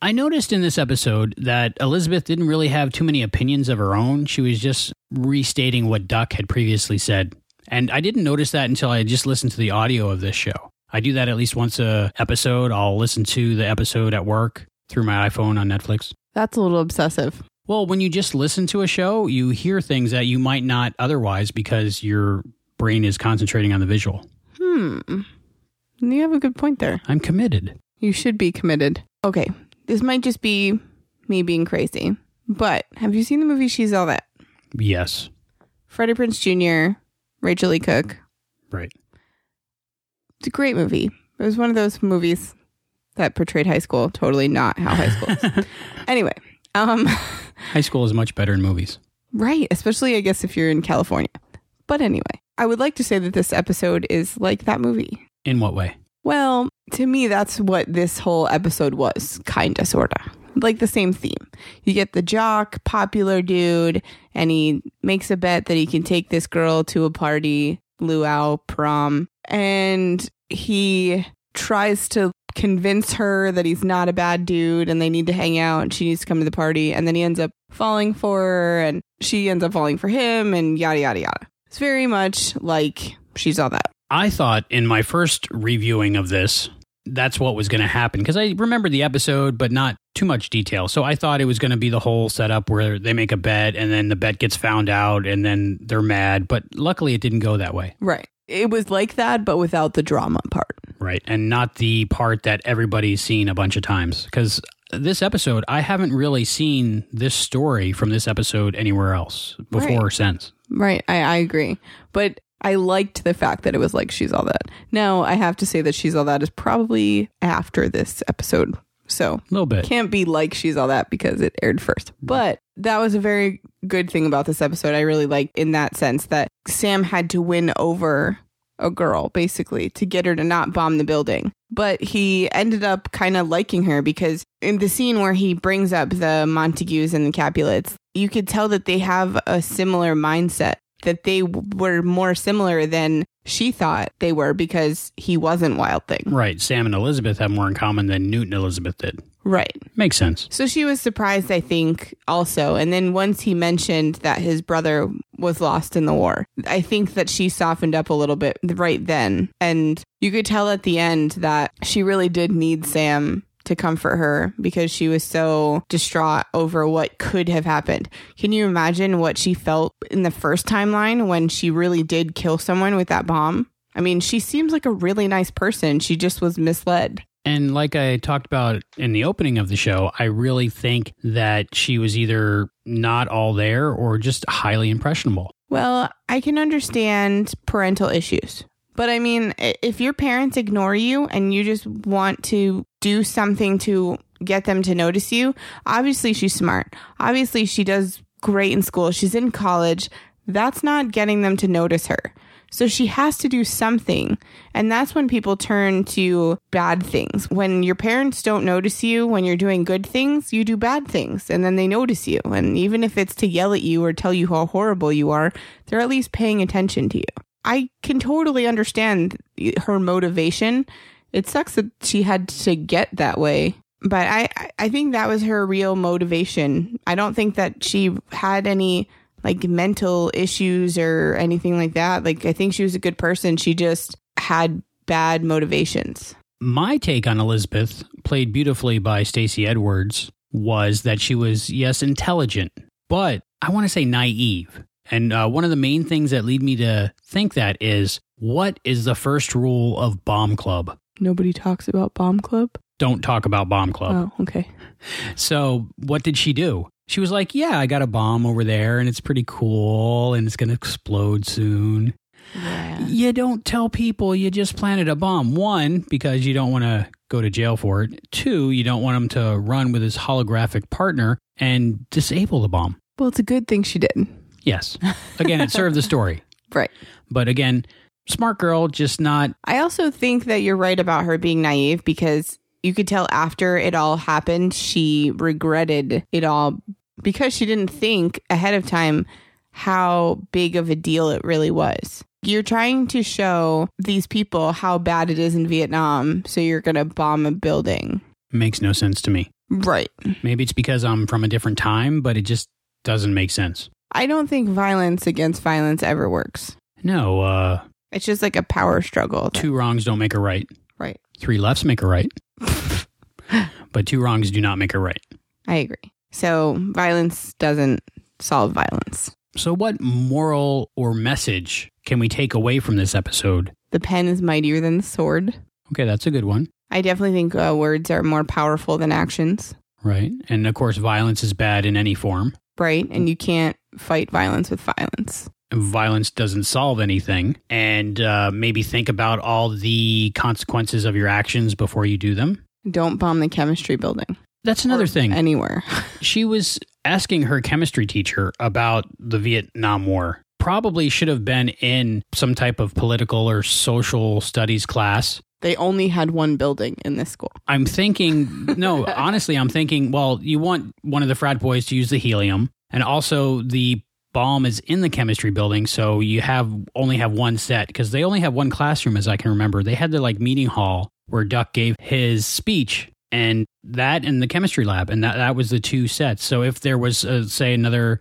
I noticed in this episode that Elizabeth didn't really have too many opinions of her own. She was just restating what Duck had previously said. And I didn't notice that until I just listened to the audio of this show. I do that at least once a episode. I'll listen to the episode at work through my iPhone on Netflix. That's a little obsessive. Well, when you just listen to a show, you hear things that you might not otherwise because your brain is concentrating on the visual. Hmm. You have a good point there. I'm committed. You should be committed. Okay, this might just be me being crazy, but have you seen the movie She's All That? Yes. Freddie Prinze Jr., Rachael Leigh Cook. Right. It's a great movie. It was one of those movies that portrayed high school, totally not how high school is. anyway, um, High school is much better in movies. right, especially I guess if you're in California. But anyway, I would like to say that this episode is like that movie. In what way? Well, to me, that's what this whole episode was, kinda, sorta. Like the same theme. You get the jock, popular dude, and he makes a bet that he can take this girl to a party, luau, prom, and he tries to convince her that he's not a bad dude and they need to hang out and she needs to come to the party. And then he ends up falling for her and she ends up falling for him and yada, yada, yada. It's very much like she's all that. I thought in my first reviewing of this, that's what was going to happen because I remember the episode, but not too much detail. So I thought it was going to be the whole setup where they make a bet and then the bet gets found out and then they're mad. But luckily, it didn't go that way. Right. It was like that, but without the drama part. Right. And not the part that everybody's seen a bunch of times. Because this episode, I haven't really seen this story from this episode anywhere else before Right. or since. Right. I, I agree. But I liked the fact that it was like she's all that. Now, I have to say that she's all that is probably after this episode. So A little bit. can't be like she's all that because it aired first. But that was a very good thing about this episode. I really liked in that sense that Sam had to win over a girl basically to get her to not bomb the building. But he ended up kind of liking her because in the scene where he brings up the Montagues and the Capulets, you could tell that they have a similar mindset, that they were more similar than she thought they were because he wasn't Wild Thing. Right. Sam and Elizabeth have more in common than Knut and Elizabeth did. Right. Makes sense. So she was surprised, I think, also. And then once he mentioned that his brother was lost in the war, I think that she softened up a little bit right then. And you could tell at the end that she really did need Sam to comfort her because she was so distraught over what could have happened. Can you imagine what she felt in the first timeline when she really did kill someone with that bomb? I mean, she seems like a really nice person. She just was misled. And like I talked about in the opening of the show, I really think that she was either not all there or just highly impressionable. Well, I can understand parental issues. But I mean, if your parents ignore you and you just want to do something to get them to notice you, obviously she's smart. Obviously she does great in school. She's in college. That's not getting them to notice her. So she has to do something. And that's when people turn to bad things. When your parents don't notice you when you're doing good things, you do bad things and then they notice you. And even if it's to yell at you or tell you how horrible you are, they're at least paying attention to you. I can totally understand her motivation. It sucks that she had to get that way. But I, I- think that was her real motivation. I don't think that she had any like mental issues or anything like that. Like I think she was a good person. She just had bad motivations. My take on Elizabeth, played beautifully by Stacy Edwards, was that she was, yes, intelligent, but I want to say naive. And uh, one of the main things that lead me to think that is what is the first rule of Bomb Club? Nobody talks about Bomb Club. Don't talk about Bomb Club. Oh, okay. So, what did she do? She was like, Yeah, I got a bomb over there and it's pretty cool and it's going to explode soon. Yeah. You don't tell people you just planted a bomb. One, because you don't want to go to jail for it. Two, you don't want him to run with his holographic partner and disable the bomb. Well, it's a good thing she did. Yes. Again, it served the story. Right. But again, smart girl, just not. I also think that you're right about her being naive because you could tell after it all happened, she regretted it all because she didn't think ahead of time how big of a deal it really was. You're trying to show these people how bad it is in Vietnam, so you're going to bomb a building. Makes no sense to me. Right. Maybe it's because I'm from a different time, but it just doesn't make sense. I don't think violence against violence ever works. No, uh, It's just like a power struggle. two wrongs don't make a right. Right. Three lefts make a right. but two wrongs do not make a right. I agree. So violence doesn't solve violence. So, what moral or message can we take away from this episode? The pen is mightier than the sword. Okay, that's a good one. I definitely think uh, words are more powerful than actions. Right. And of course, violence is bad in any form. Right. And you can't fight violence with violence. Violence doesn't solve anything. And uh, maybe think about all the consequences of your actions before you do them. Don't bomb the chemistry building That's another thing. anywhere. She was asking her chemistry teacher about the Vietnam War. Probably should have been in some type of political or social studies class. they only had one building in this school. I'm thinking, no, honestly, I'm thinking, well, you want one of the frat boys to use the helium, and also the bomb is in the chemistry building, so you have only have one set because they only have one classroom, as I can remember. They had the like meeting hall where Duck gave his speech, and that and the chemistry lab, and that that was the two sets. So if there was, uh, say, another,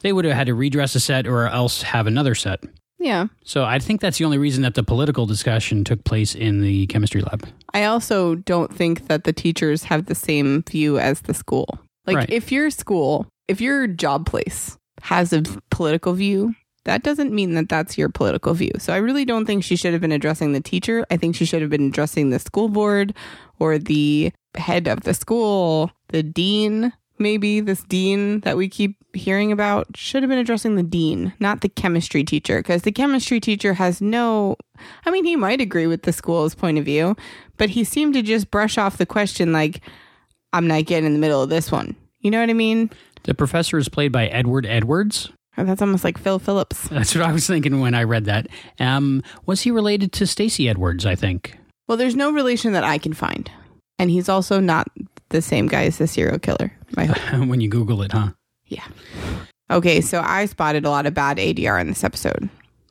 they would have had to redress a set or else have another set. Yeah. So I think that's the only reason that the political discussion took place in the chemistry lab. I also don't think that the teachers have the same view as the school. Like, Right. if your school, if your job place has a political view, that doesn't mean that that's your political view. So I really don't think she should have been addressing the teacher. I think she should have been addressing the school board or the head of the school, the dean, maybe this dean that we keep hearing about should have been addressing the dean, not the chemistry teacher, because the chemistry teacher has no. I mean, he might agree with the school's point of view, but he seemed to just brush off the question like, I'm not getting in the middle of this one. You know what I mean? The professor is played by Edward Edwards. Or That's almost like Phil Phillips. That's what I was thinking when I read that. Um, was he related to Stacy Edwards? I think. Well, there's no relation that I can find. And he's also not the same guy as the serial killer. When you Google it, huh? Yeah. Okay, so I spotted a lot of bad ADR in this episode.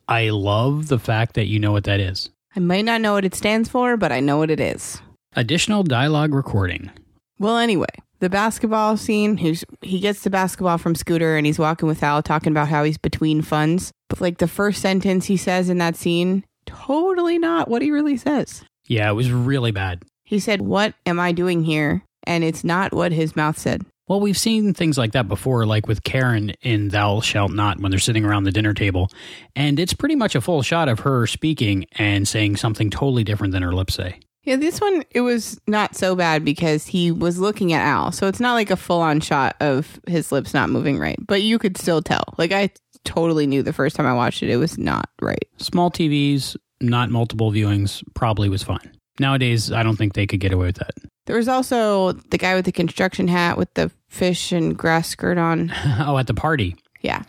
I love the fact that you know what that is. I might not know what it stands for, but I know what it is. Additional dialogue recording. Well, anyway, the basketball scene, he's, he gets the basketball from Scooter and he's walking with Al talking about how he's between funds. But like the first sentence he says in that scene, totally not what he really says. Yeah, it was really bad. He said, What am I doing here? And it's not what his mouth said. Well, we've seen things like that before, like with Karen in Thou Shalt Not when they're sitting around the dinner table. And it's pretty much a full shot of her speaking and saying something totally different than her lips say. Yeah, this one, it was not so bad because he was looking at Al. So it's not like a full on shot of his lips not moving right, but you could still tell. Like, I totally knew the first time I watched it, it was not right. Small TVs, not multiple viewings, probably was fine. Nowadays, I don't think they could get away with that. There was also the guy with the construction hat with the fish and grass skirt on. oh, at the party. Yeah.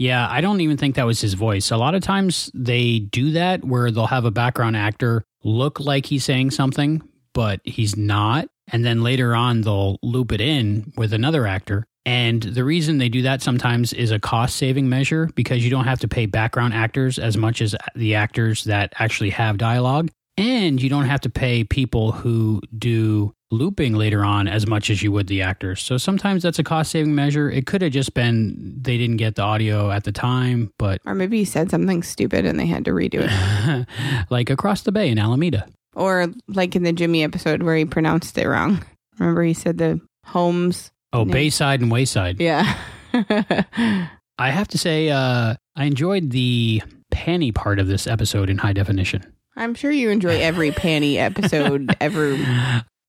Yeah, I don't even think that was his voice. A lot of times they do that where they'll have a background actor look like he's saying something, but he's not. And then later on, they'll loop it in with another actor. And the reason they do that sometimes is a cost saving measure because you don't have to pay background actors as much as the actors that actually have dialogue. And you don't have to pay people who do looping later on as much as you would the actors. So sometimes that's a cost saving measure. It could have just been they didn't get the audio at the time, but Or maybe he said something stupid and they had to redo it. like across the bay in Alameda. or like in the Jimmy episode where he pronounced it wrong. Remember, he said the homes. Oh, No. Bayside and Wayside. Yeah. I have to say, uh, I enjoyed the panty part of this episode in high definition. I'm sure you enjoy every panty episode ever.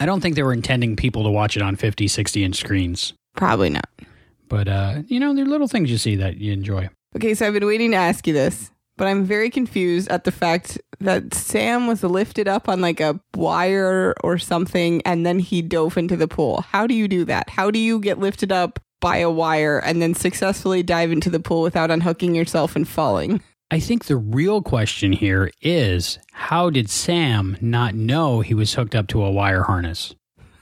I don't think they were intending people to watch it on 50, 60 inch screens. Probably not. But, uh, you know, there are little things you see that you enjoy. Okay, so I've been waiting to ask you this, but I'm very confused at the fact that Sam was lifted up on like a wire or something and then he dove into the pool. How do you do that? How do you get lifted up by a wire and then successfully dive into the pool without unhooking yourself and falling? I think the real question here is how did Sam not know he was hooked up to a wire harness?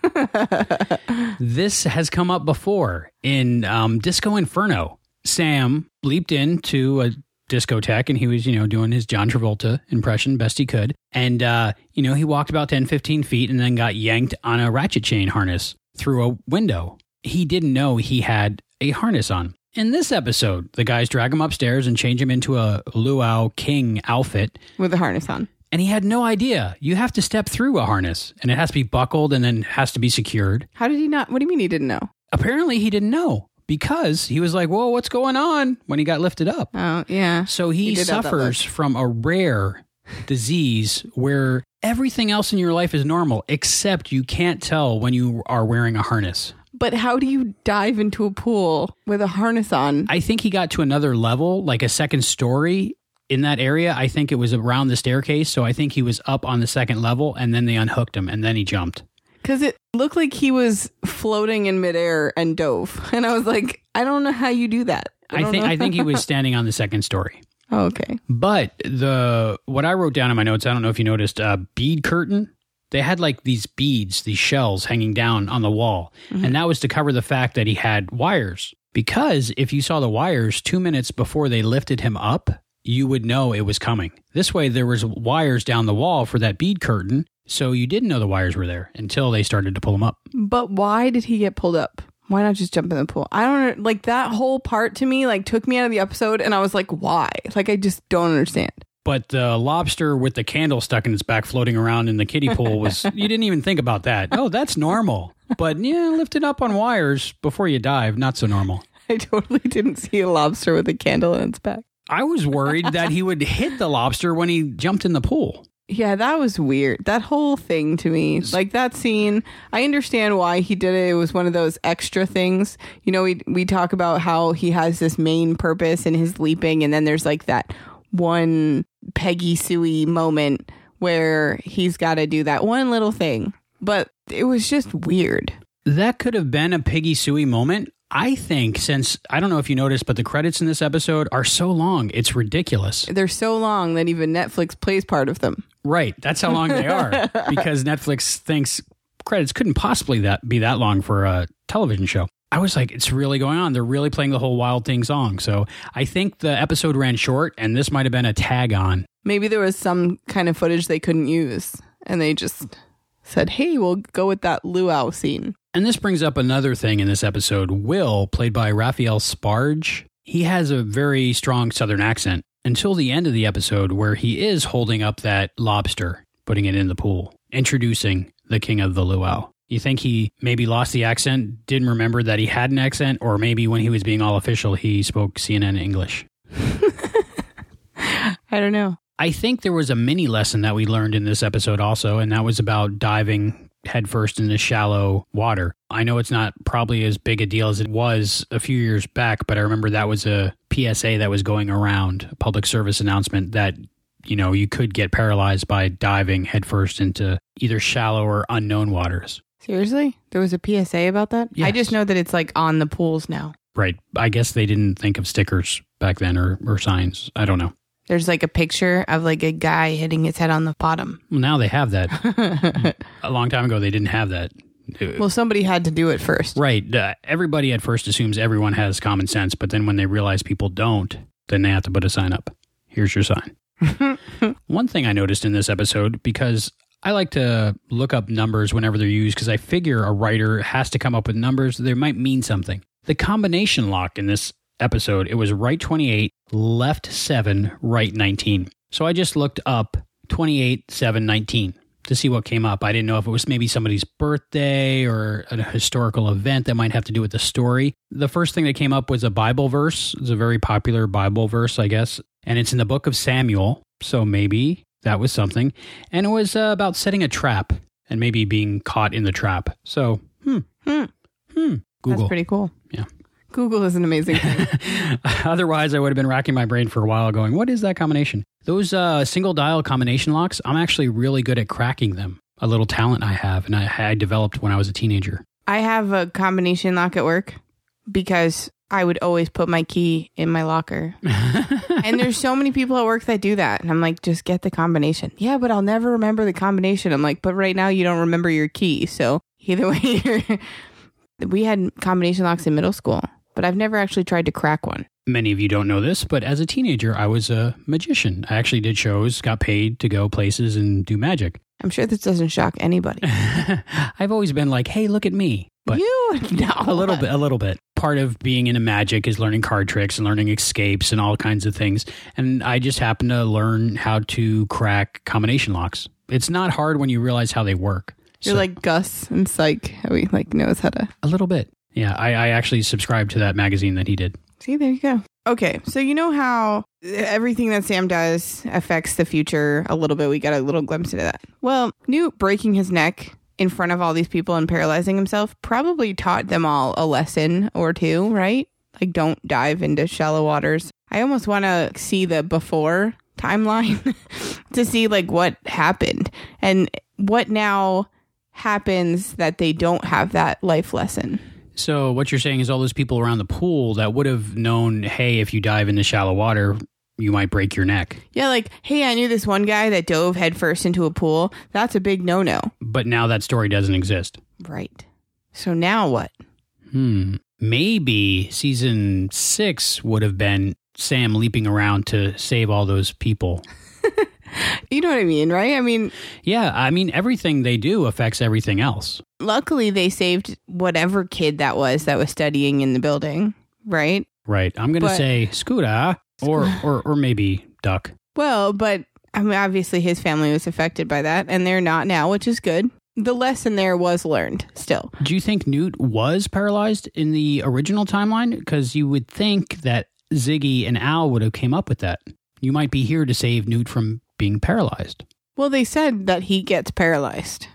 this has come up before in um, Disco Inferno. Sam leaped into a discotheque and he was, you know, doing his John Travolta impression best he could. And, uh, you know, he walked about 10, 15 feet and then got yanked on a ratchet chain harness through a window. He didn't know he had a harness on. In this episode, the guys drag him upstairs and change him into a luau king outfit. With a harness on. And he had no idea. You have to step through a harness and it has to be buckled and then has to be secured. How did he not? What do you mean he didn't know? Apparently, he didn't know because he was like, Whoa, what's going on when he got lifted up? Oh, yeah. So he, He did have that suffers from a rare disease where everything else in your life is normal, except you can't tell when you are wearing a harness. But how do you dive into a pool with a harness on? I think he got to another level, like a second story in that area. I think it was around the staircase. So I think he was up on the second level and then they unhooked him and then he jumped. Because it looked like he was floating in midair and dove. And I was like, I don't know how you do that. I, don't think. I think he was standing on the second story. Oh, okay. But the what I wrote down in my notes, I don't know if you noticed, uh, bead curtain. They had like these beads, these shells hanging down on the wall, mm-hmm. and that was to cover the fact that he had wires. Because if you saw the wires two minutes before they lifted him up, you would know it was coming. This way, there was wires down the wall for that bead curtain, so you didn't know the wires were there until they started to pull him up. But why did he get pulled up? Why not just jump in the pool? I don't like that whole part to me, like took me out of the episode and I was like, why? Like I just don't understand. But the lobster with the candle stuck in its back floating around in the kiddie pool was, you didn't even think about that. Oh, that's normal. But yeah, lifted up on wires before you dive, not so normal. I totally didn't see a lobster with a candle in its back. I was worried that he would hit the lobster when he jumped in the pool. Yeah, that was weird. That whole thing to me, like that scene, I understand why he did it. It was one of those extra things. You know, we we talk about how he has this main purpose in his leaping, and then there's like that one Peggy Suey moment where he's got to do that one little thing. But it was just weird. That could have been a Piggy Suey moment. I think since I don't know if you noticed, but the credits in this episode are so long, it's ridiculous. They're so long that even Netflix plays part of them. Right, that's how long they are because Netflix thinks credits couldn't possibly that be that long for a television show. I was like, it's really going on. They're really playing the whole Wild Thing song. So I think the episode ran short, and this might have been a tag on. Maybe there was some kind of footage they couldn't use, and they just said, "Hey, we'll go with that luau scene." And this brings up another thing in this episode. Will, played by Raphael Sbarge, he has a very strong Southern accent until the end of the episode, where he is holding up that lobster, putting it in the pool, introducing the king of the luau. You think he maybe lost the accent, didn't remember that he had an accent, or maybe when he was being all official, he spoke CNN English? I don't know. I think there was a mini lesson that we learned in this episode also, and that was about diving headfirst into shallow water. I know it's not probably as big a deal as it was a few years back, but I remember that was a PSA that was going around, a public service announcement that you know you could get paralyzed by diving headfirst into either shallow or unknown waters. Seriously, there was a PSA about that. I just know that it's like on the pools now. Right. I guess they didn't think of stickers back then or, or signs. I don't know. There's like a picture of like a guy hitting his head on the bottom. Well, now they have that. a long time ago, they didn't have that. Well, somebody had to do it first. Right. Uh, everybody at first assumes everyone has common sense, but then when they realize people don't, then they have to put a sign up. Here's your sign. One thing I noticed in this episode, because I like to look up numbers whenever they're used, because I figure a writer has to come up with numbers that might mean something. The combination lock in this episode, it was right 28, left 7, right 19. So I just looked up 28, 7, 19 to see what came up. I didn't know if it was maybe somebody's birthday or a historical event that might have to do with the story. The first thing that came up was a Bible verse. It's a very popular Bible verse, I guess. And it's in the book of Samuel. So maybe that was something. And it was uh, about setting a trap and maybe being caught in the trap. So, hmm, Hmm. hmm. Google. That's pretty cool. Yeah. Google is an amazing thing. Otherwise, I would have been racking my brain for a while going, what is that combination? Those uh, single dial combination locks, I'm actually really good at cracking them. A little talent I have, and I, I developed when I was a teenager. I have a combination lock at work because I would always put my key in my locker. and there's so many people at work that do that. And I'm like, just get the combination. Yeah, but I'll never remember the combination. I'm like, but right now you don't remember your key. So either way, you're... we had combination locks in middle school, but I've never actually tried to crack one. Many of you don't know this, but as a teenager, I was a magician. I actually did shows, got paid to go places and do magic. I'm sure this doesn't shock anybody. I've always been like, hey, look at me. But you no. a little bit, a little bit. Part of being into magic is learning card tricks and learning escapes and all kinds of things. And I just happened to learn how to crack combination locks. It's not hard when you realize how they work. You're So- like Gus and Psych, how he like knows how to. a little bit. Yeah, I, I actually subscribed to that magazine that he did. See, there you go. Okay, so you know how everything that Sam does affects the future a little bit. We got a little glimpse into that. Well, Knut breaking his neck in front of all these people and paralyzing himself probably taught them all a lesson or two, right? Like, don't dive into shallow waters. I almost want to see the before timeline to see like what happened and what now happens that they don't have that life lesson. So what you're saying is all those people around the pool that would have known, hey, if you dive into shallow water, you might break your neck. Yeah, like, hey, I knew this one guy that dove headfirst into a pool. That's a big no no. But now that story doesn't exist. Right. So now what? Hmm. Maybe season six would have been Sam leaping around to save all those people. You know what I mean, right? I mean, Yeah, I mean, everything they do affects everything else. luckily they saved whatever kid that was that was studying in the building, right? Right. I'm going to say Scooter or, or, or maybe Duck. Well, but I mean, obviously his family was affected by that, and they're not now, which is good. The lesson there was learned still. Do you think Knut was paralyzed in the original timeline? Because you would think that Ziggy and Al would have came up with that. You might be here to save Knut from being paralyzed. Well, they said that he gets paralyzed,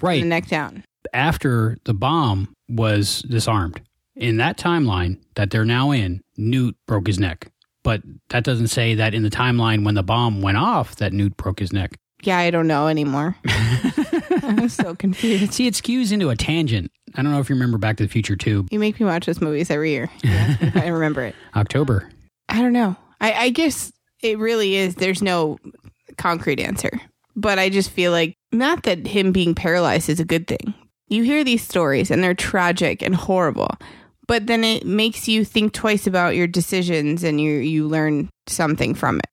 Right. the neck down. After the bomb was disarmed. In that timeline that they're now in, Knut broke his neck. But that doesn't say that in the timeline when the bomb went off that Knut broke his neck. Yeah, I don't know anymore. I'm so confused. See, it skews into a tangent. I don't know if you remember Back to the Future 2, You make me watch those movies every year. Yeah, I remember it. October. I don't know. I, I guess it really is. There's no concrete answer. But I just feel like not that him being paralyzed is a good thing. You hear these stories and they're tragic and horrible, but then it makes you think twice about your decisions and you you learn something from it.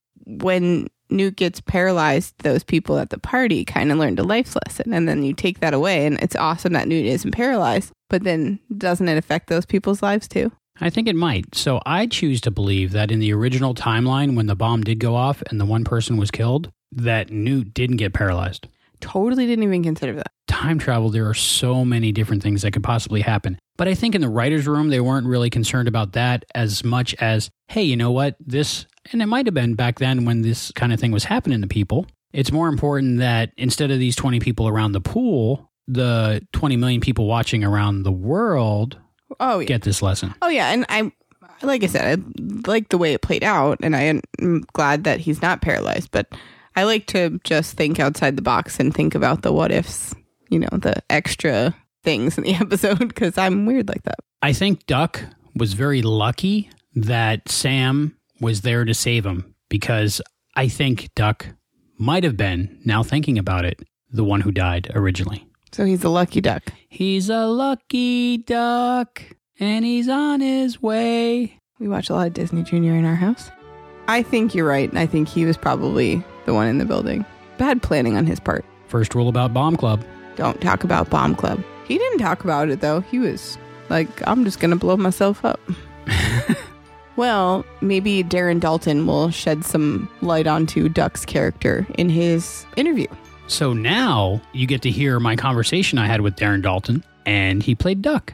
When Knut gets paralyzed, those people at the party kind of learned a life lesson, and then you take that away, and it's awesome that Knut isn't paralyzed. But then doesn't it affect those people's lives too? I think it might. So I choose to believe that in the original timeline, when the bomb did go off and the one person was killed, that Knut didn't get paralyzed. Totally didn't even consider that. Time travel, there are so many different things that could possibly happen. But I think in the writer's room, they weren't really concerned about that as much as, hey, you know what? This, and it might have been back then when this kind of thing was happening to people. It's more important that instead of these 20 people around the pool, the 20 million people watching around the world Oh yeah. get this lesson. Oh yeah, and I like I said, I like the way it played out, and I am glad that he's not paralyzed. But I like to just think outside the box and think about the what ifs, you know, the extra things in the episode because I'm weird like that. I think Duck was very lucky that Sam was there to save him because I think Duck might have been, now thinking about it, the one who died originally. So he's a lucky duck. He's a lucky duck and he's on his way. We watch a lot of Disney Junior in our house. I think you're right. I think he was probably the one in the building. Bad planning on his part. First rule about Bomb Club. Don't talk about Bomb Club. He didn't talk about it though. He was like, I'm just gonna blow myself up. well, maybe Darren Dalton will shed some light onto Duck's character in his interview. So now you get to hear my conversation I had with Darren Dalton, and he played Duck.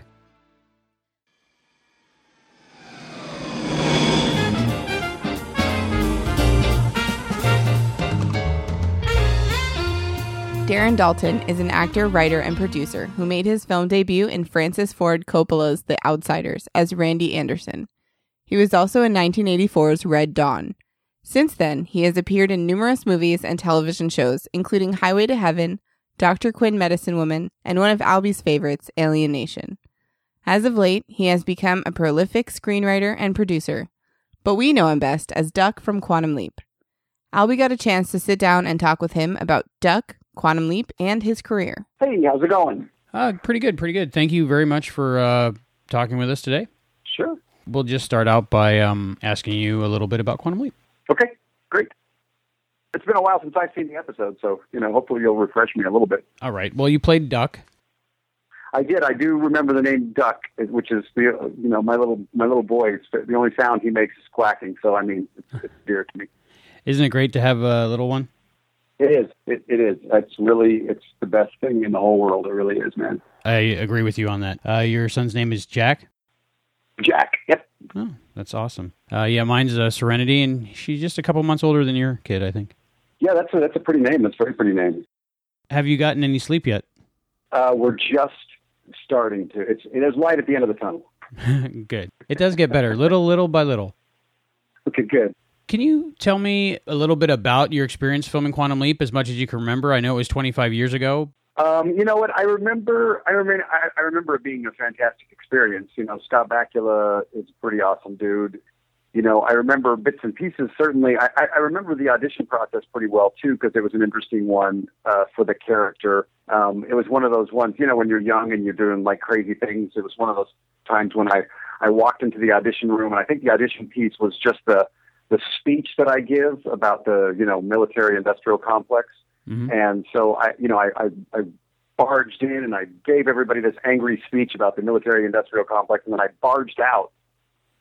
Darren Dalton is an actor, writer, and producer who made his film debut in Francis Ford Coppola's The Outsiders as Randy Anderson. He was also in 1984's Red Dawn. Since then, he has appeared in numerous movies and television shows, including Highway to Heaven, Dr. Quinn Medicine Woman, and one of Albie's favorites, Alien Nation. As of late, he has become a prolific screenwriter and producer, but we know him best as Duck from Quantum Leap. Albie got a chance to sit down and talk with him about Duck, Quantum Leap, and his career. Hey, how's it going? Uh, pretty good, pretty good. Thank you very much for uh, talking with us today. Sure. We'll just start out by um, asking you a little bit about Quantum Leap. Okay, great. It's been a while since I've seen the episode, so you know, hopefully you'll refresh me a little bit. All right. Well, you played Duck. I did. I do remember the name Duck, which is the you know my little my little boy. The only sound he makes is quacking. So I mean, it's, it's dear to me. Isn't it great to have a little one? It is. It, it is. That's really. It's the best thing in the whole world. It really is, man. I agree with you on that. Uh, your son's name is Jack. Jack. Yep. Oh, that's awesome. Uh, yeah, mine's uh, Serenity, and she's just a couple months older than your kid, I think. Yeah, that's a that's a pretty name. That's a very pretty name. Have you gotten any sleep yet? Uh, we're just starting to. It's there's light at the end of the tunnel. good. It does get better, little little by little. Okay, good. Can you tell me a little bit about your experience filming Quantum Leap, as much as you can remember? I know it was 25 years ago. Um, you know what? I remember. I remember. I, remember it being a fantastic experience. You know, Scott Bakula is a pretty awesome dude. You know, I remember bits and pieces. Certainly, I, I remember the audition process pretty well too, because it was an interesting one uh, for the character. Um, it was one of those ones. You know, when you're young and you're doing like crazy things. It was one of those times when I I walked into the audition room, and I think the audition piece was just the the speech that I give about the you know military industrial complex. Mm-hmm. And so I, you know, I, I, I barged in and I gave everybody this angry speech about the military industrial complex, and then I barged out,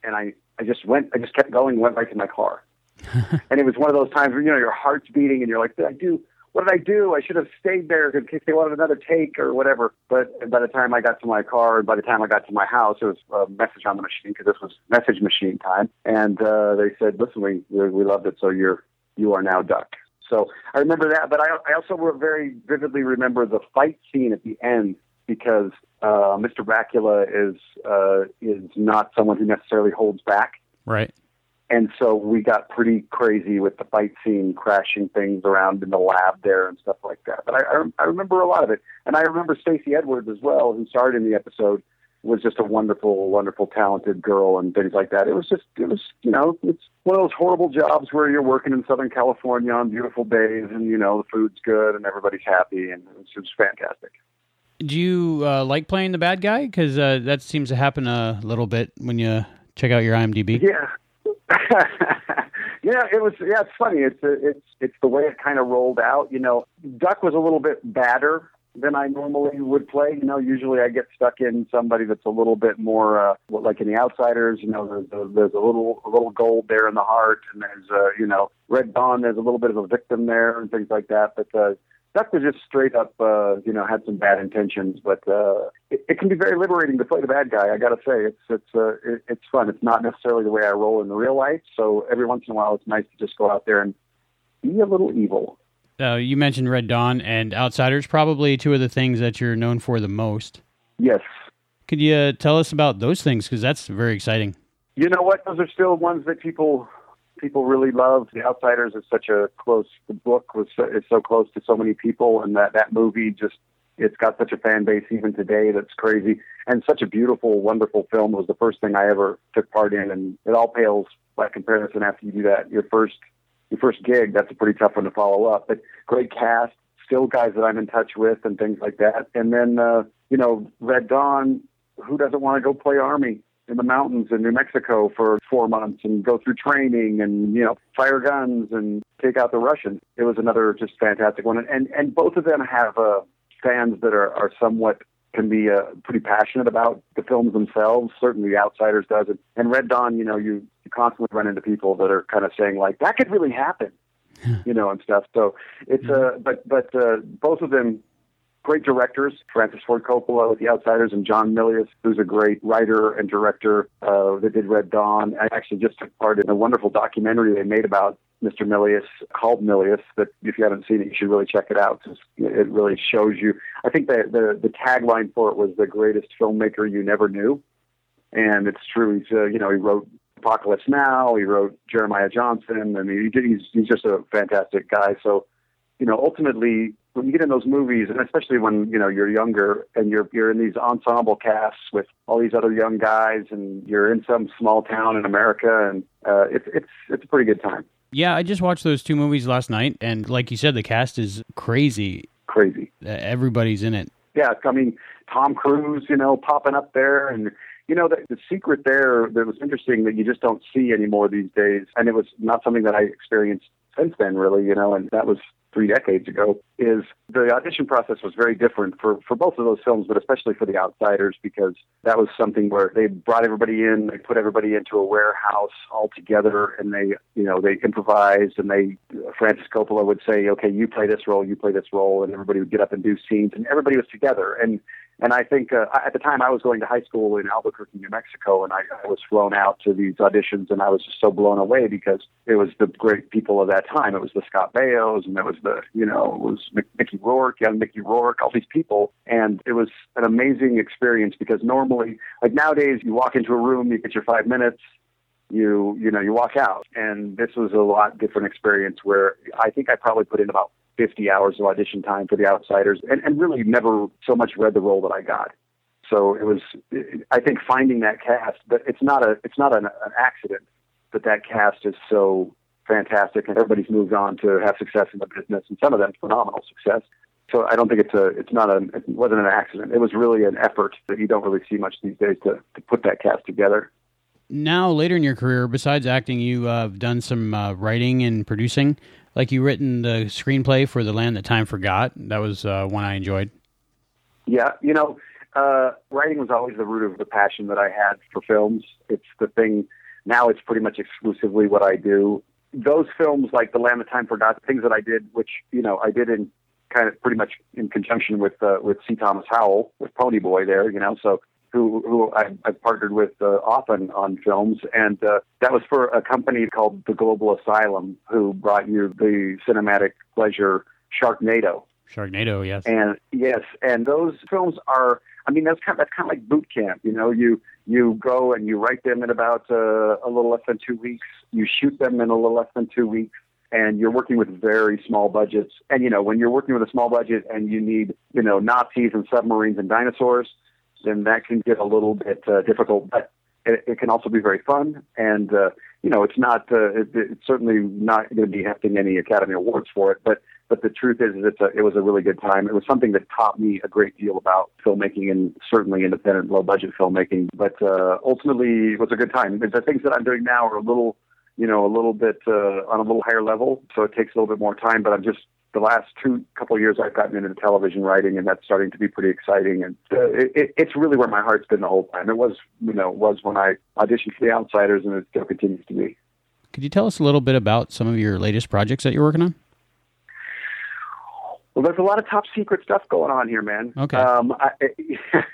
and I, I just went, I just kept going, went right to my car, and it was one of those times where you know your heart's beating and you're like, did I do? What did I do? I should have stayed there in case they wanted another take or whatever. But by the time I got to my car, and by the time I got to my house, it was a message on the machine because this was message machine time. And uh, they said, "Listen, we we loved it, so you're you are now Duck." So I remember that, but I, I also very vividly remember the fight scene at the end because uh, Mr. Bakula is uh, is not someone who necessarily holds back. Right. And so we got pretty crazy with the fight scene, crashing things around in the lab there and stuff like that. But I, I, I remember a lot of it, and I remember Stacy Edwards as well, who starred in the episode was just a wonderful, wonderful, talented girl and things like that. It was just, it was, you know, it's one of those horrible jobs where you're working in Southern California on beautiful days and, you know, the food's good and everybody's happy and it's just fantastic. Do you uh, like playing the bad guy? Because uh, that seems to happen a little bit when you check out your IMDb. Yeah. yeah, it was. Yeah, it's funny. It's it's it's the way it kind of rolled out. You know, Duck was a little bit badder than I normally would play. You know, usually I get stuck in somebody that's a little bit more uh, like in the Outsiders. You know, there's, there's a little a little gold there in the heart, and there's uh, you know Red Dawn. There's a little bit of a victim there and things like that. But uh, Was just straight up, uh, you know, had some bad intentions. But uh, it, it can be very liberating to play the bad guy. I got to say, it's it's uh, it, it's fun. It's not necessarily the way I roll in the real life. So every once in a while, it's nice to just go out there and be a little evil. Uh, you mentioned Red Dawn and Outsiders, probably two of the things that you're known for the most. Yes. Could you uh, tell us about those things? Because that's very exciting. You know what? Those are still ones that people people really love. The Outsiders is such a close. The book was so, is so close to so many people, and that that movie just it's got such a fan base even today that's crazy, and such a beautiful, wonderful film. Was the first thing I ever took part in, and it all pales by comparison after you do that. Your first your first gig, that's a pretty tough one to follow up. But great cast, still guys that I'm in touch with and things like that. And then, uh, you know, Red Dawn, who doesn't want to go play Army in the mountains in New Mexico for four months and go through training and, you know, fire guns and take out the Russians? It was another just fantastic one. And, and both of them have uh, fans that are, are somewhat can be uh, pretty passionate about the films themselves. Certainly, Outsiders does it. And Red Dawn, you know, you, you constantly run into people that are kind of saying like that could really happen, you know, and stuff. So it's uh, but but uh, both of them great directors, Francis Ford Coppola with The Outsiders, and John Milius, who's a great writer and director uh, that did Red Dawn. I actually just took part in a wonderful documentary they made about Mr. Milius called Milius that if you haven't seen it, you should really check it out it really shows you. I think the, the, the tagline for it was the greatest filmmaker you never knew. And it's true. He's, uh, you know, he wrote Apocalypse Now. He wrote Jeremiah Johnson. I mean, he, he's, he's just a fantastic guy. So, you know, ultimately, when you get in those movies, and especially when you know you're younger and you're you're in these ensemble casts with all these other young guys, and you're in some small town in America, and uh, it's it's it's a pretty good time. Yeah, I just watched those two movies last night, and like you said, the cast is crazy. Crazy. Uh, everybody's in it. Yeah, I mean Tom Cruise, you know, popping up there, and you know, the, the secret there that was interesting that you just don't see anymore these days, and it was not something that I experienced since then, really, you know, and that was three decades ago, is the audition process was very different for, for both of those films, but especially for The Outsiders, because that was something where they brought everybody in, they put everybody into a warehouse all together, and they, you know, they improvised, and they, Francis Coppola would say, okay, you play this role, you play this role, and everybody would get up and do scenes, and everybody was together. And and I think uh, at the time I was going to high school in Albuquerque, New Mexico, and I, I was flown out to these auditions, and I was just so blown away because it was the great people of that time. It was the Scott Baios, and it was the you know it was Mickey Rourke, young Mickey Rourke, all these people, and it was an amazing experience because normally, like nowadays, you walk into a room, you get your five minutes, you you know you walk out, and this was a lot different experience where I think I probably put in about 50 hours of audition time for the outsiders and, and really never so much read the role that I got. So it was, I think finding that cast, but it's not a, it's not an, an accident that that cast is so fantastic and everybody's moved on to have success in the business and some of them phenomenal success. So I don't think it's a, it's not a, it wasn't an accident. It was really an effort that you don't really see much these days to, to put that cast together. Now, later in your career, besides acting, you uh, have done some uh, writing and producing like you written the screenplay for The Land That Time Forgot. That was uh, one I enjoyed. Yeah, you know, uh, writing was always the root of the passion that I had for films. It's the thing. Now it's pretty much exclusively what I do. Those films, like The Land That Time Forgot, the things that I did, which you know I did in kind of pretty much in conjunction with uh, with C. Thomas Howell with Pony Boy there, you know. So who who I, I've partnered with uh, often on films, and uh, that was for a company called the Global Asylum, who brought you the cinematic pleasure Sharknado. Sharknado, yes. And yes, and those films are. I mean, that's kind of, that's kind of like boot camp. You know, you you go and you write them in about uh, a little less than two weeks. You shoot them in a little less than two weeks and you're working with very small budgets. And you know, when you're working with a small budget and you need, you know, Nazis and submarines and dinosaurs, then that can get a little bit uh, difficult. But it, it can also be very fun, and uh, you know, it's not uh, it, it's certainly not going to be hefting any Academy Awards for it, but. But the truth is, it's a, it was a really good time. It was something that taught me a great deal about filmmaking and certainly independent, low-budget filmmaking. But uh, ultimately, it was a good time. The things that I'm doing now are a little, you know, a little bit uh, on a little higher level, so it takes a little bit more time. But I'm just the last two couple of years I've gotten into television writing, and that's starting to be pretty exciting. And uh, it, it's really where my heart's been the whole time. It was, you know, was when I auditioned for The Outsiders, and it still continues to be. Could you tell us a little bit about some of your latest projects that you're working on? Well, there's a lot of top secret stuff going on here, man. Okay. Um, I,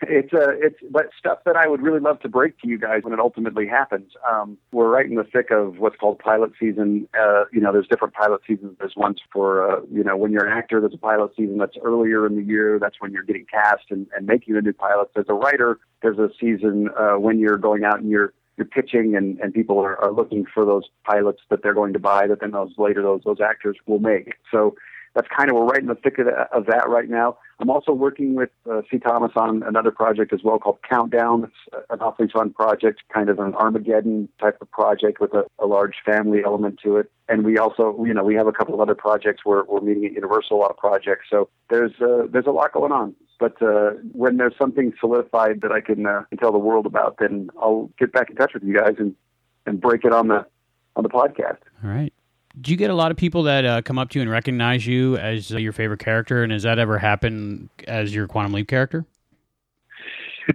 it's a, uh, it's, but stuff that I would really love to break to you guys when it ultimately happens. Um, we're right in the thick of what's called pilot season. Uh, you know, there's different pilot seasons. There's ones for, uh, you know, when you're an actor, there's a pilot season that's earlier in the year. That's when you're getting cast and, and making the new pilots. As a writer, there's a season uh, when you're going out and you're you're pitching and, and people are, are looking for those pilots that they're going to buy that then those later those those actors will make. So that's kind of we're right in the thick of that, of that right now. I'm also working with uh, C. Thomas on another project as well called Countdown. It's an awfully fun project, kind of an Armageddon type of project with a, a large family element to it. And we also, you know, we have a couple of other projects where we're meeting at Universal, a lot of projects. So there's uh, there's a lot going on. But uh, when there's something solidified that I can, uh, can tell the world about, then I'll get back in touch with you guys and, and break it on the on the podcast. All right. Do you get a lot of people that uh, come up to you and recognize you as uh, your favorite character? And has that ever happened as your Quantum Leap character?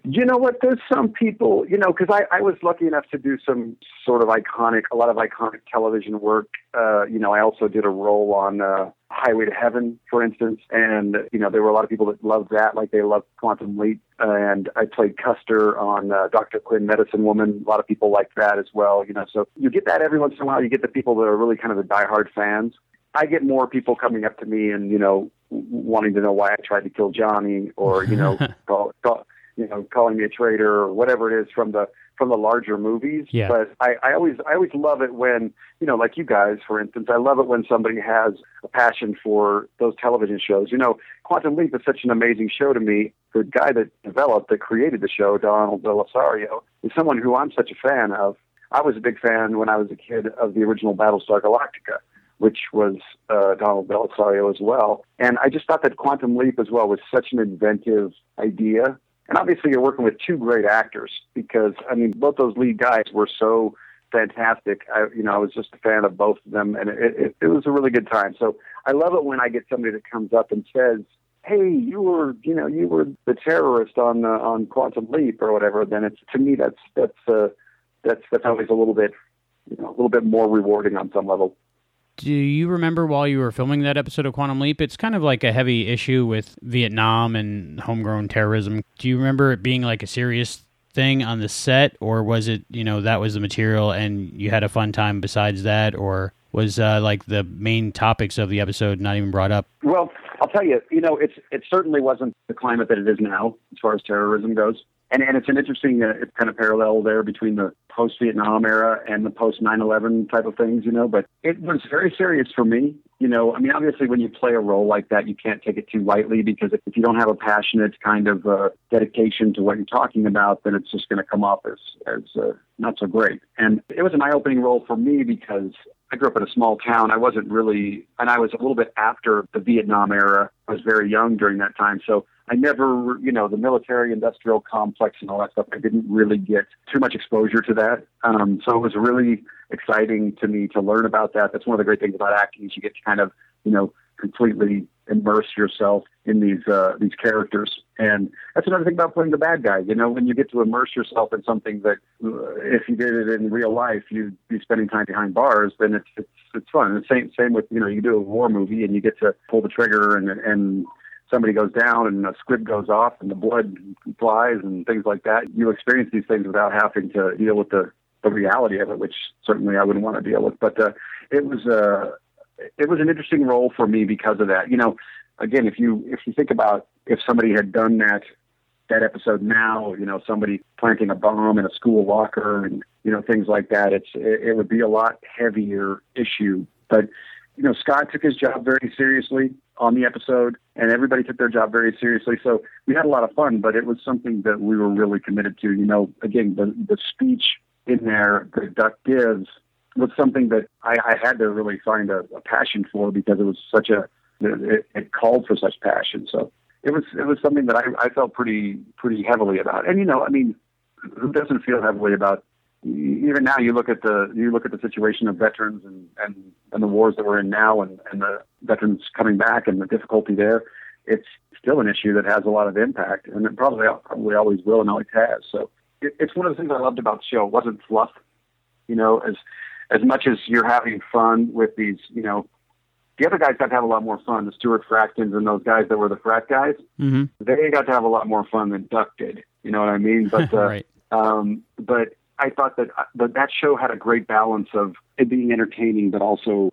You know what? There's some people, you know, because I, I was lucky enough to do some sort of iconic, a lot of iconic television work. Uh, you know, I also did a role on uh, Highway to Heaven, for instance, and you know there were a lot of people that loved that, like they loved Quantum Leap. And I played Custer on uh, Dr. Quinn, Medicine Woman. A lot of people liked that as well. You know, so you get that every once in a while. You get the people that are really kind of the diehard fans. I get more people coming up to me and you know wanting to know why I tried to kill Johnny, or you know, call, call, you know, calling me a traitor or whatever it is from the from the larger movies. Yeah. But I, I always I always love it when you know, like you guys, for instance, I love it when somebody has a passion for those television shows. You know, Quantum Leap is such an amazing show to me. The guy that developed, that created the show, Donald Bellisario, is someone who I'm such a fan of. I was a big fan when I was a kid of the original Battlestar Galactica which was uh, Donald Bellisario as well. And I just thought that Quantum Leap as well was such an inventive idea And obviously, you're working with two great actors because I mean, both those lead guys were so fantastic. I, you know, I was just a fan of both of them, and it, it, it was a really good time. So I love it when I get somebody that comes up and says, "Hey, you were, you know, you were the terrorist on uh, on Quantum Leap or whatever." Then it's to me that's that's uh, that's that's always a little bit, you know, a little bit more rewarding on some level. Do you remember while you were filming that episode of Quantum Leap? It's kind of like a heavy issue with Vietnam and homegrown terrorism. Do you remember it being like a serious thing on the set, or was it, you know, that was the material and you had a fun time besides that, or was uh, like the main topics of the episode not even brought up? Well, I'll tell you, you know, it's it certainly wasn't the climate that it is now as far as terrorism goes and and it's an interesting uh, it's kind of parallel there between the post Vietnam era and the post 9/11 type of things, you know. But it was very serious for me, you know. I mean, obviously, when you play a role like that, you can't take it too lightly because if, you don't have a passionate kind of uh, dedication to what you're talking about, then it's just going to come off as as uh, not so great. And it was an eye-opening role for me because I grew up in a small town. I wasn't really, and I was a little bit after the Vietnam era. I was very young during that time, so I never, you know, the military industrial complex and all that stuff, I didn't really get too much exposure to that. Um, so it was really exciting to me to learn about that. That's one of the great things about acting is you get to kind of, you know, completely immerse yourself in these uh, these characters. And that's another thing about playing the bad guy. You know, when you get to immerse yourself in something that, uh, if you did it in real life, you'd be spending time behind bars. Then it's it's it's fun. And same same with you know, you do a war movie and you get to pull the trigger and and somebody goes down and a squib goes off and the blood flies and things like that. You experience these things without having to deal with the, the reality of it, which certainly I wouldn't want to deal with. But uh, it was uh, it was an interesting role for me because of that. You know, again, if you if you think about if somebody had done that that episode now, you know, somebody planting a bomb in a school locker and you know things like that, it's it, it would be a lot heavier issue. But you know, Scott took his job very seriously on the episode, and everybody took their job very seriously. So we had a lot of fun, but it was something that we were really committed to. You know, again, the the speech in there that Duck gives was something that I, I had to really find a, a passion for because it was such a it, it called for such passion. So it was it was something that I, I felt pretty pretty heavily about. And you know, I mean, who doesn't feel heavily about even now you look at the you look at the situation of veterans and and, and the wars that we're in now and, and the veterans coming back and the difficulty there it's still an issue that has a lot of impact and it probably probably always will and always has so it, it's one of the things I loved about the show it wasn't fluff you know as as much as you're having fun with these you know the other guys got to have a lot more fun the Stuart Fratkins and those guys that were the frat guys mm-hmm. they got to have a lot more fun than Duck did you know what I mean but uh, right. um but I thought that that that show had a great balance of it being entertaining, but also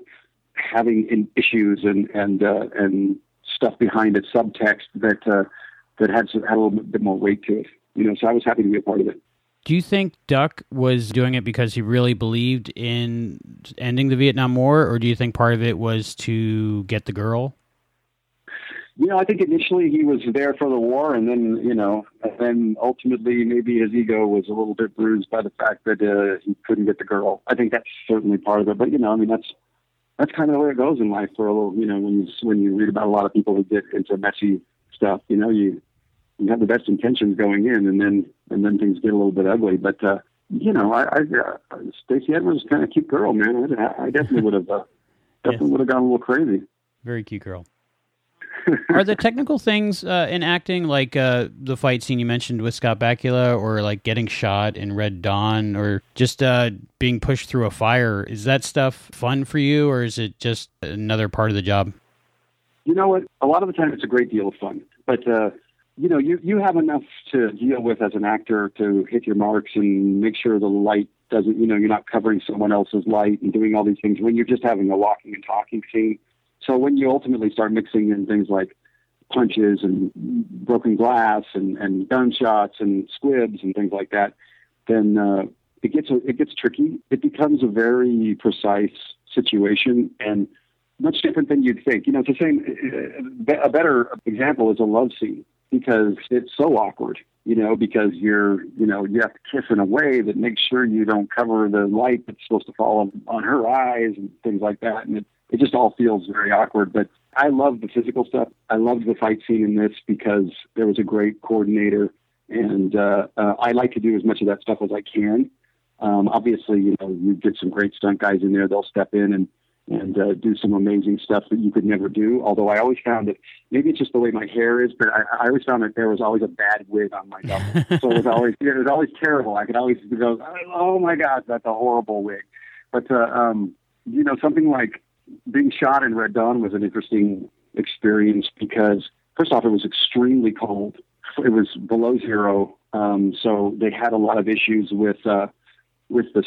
having in issues and and uh, and stuff behind it, subtext that uh, that had had a little bit more weight to it. You know, so I was happy to be a part of it. Do you think Duck was doing it because he really believed in ending the Vietnam War, or do you think part of it was to get the girl? you know, I think initially he was there for the war, and then you know, and then ultimately maybe his ego was a little bit bruised by the fact that uh, he couldn't get the girl. I think that's certainly part of it. But you know, I mean, that's that's kind of the way it goes in life for a little. You know, when you when you read about a lot of people who get into messy stuff, you know, you you have the best intentions going in, and then and then things get a little bit ugly. But uh, you know, I, I uh, Stacy Edwards is kind of cute girl, man. I, I definitely would have uh, definitely would have gone a little crazy. Very cute girl. Are the technical things uh, in acting like uh, the fight scene you mentioned with Scott Bakula, or like getting shot in Red Dawn, or just uh, being pushed through a fire? Is that stuff fun for you, or is it just another part of the job? You know what? A lot of the time, it's a great deal of fun, but uh, you know, you you have enough to deal with as an actor to hit your marks and make sure the light doesn't. You know, you're not covering someone else's light and doing all these things when you're just having a walking and talking scene so when you ultimately start mixing in things like punches and broken glass and, and gunshots and squibs and things like that, then uh, it gets a, it gets tricky. It becomes a very precise situation and much different than you'd think. You know, it's the same. A better example is a love scene because it's so awkward. You know, because you're you know you have to kiss in a way that makes sure you don't cover the light that's supposed to fall on, on her eyes and things like that, and it it just all feels very awkward. But I love the physical stuff. I loved the fight scene in this because there was a great coordinator and uh, uh, I like to do as much of that stuff as I can. Um, obviously, you know, you get some great stunt guys in there; they'll step in and and uh, do some amazing stuff that you could never do. Although I always found that maybe it's just the way my hair is, but I, I always found that there was always a bad wig on my double, so it was always it was always terrible. I could always go, oh my god, that's a horrible wig. But uh, um, you know, something like being shot in Red Dawn was an interesting experience because first off, it was extremely cold. It was below zero, um, so they had a lot of issues with uh, with the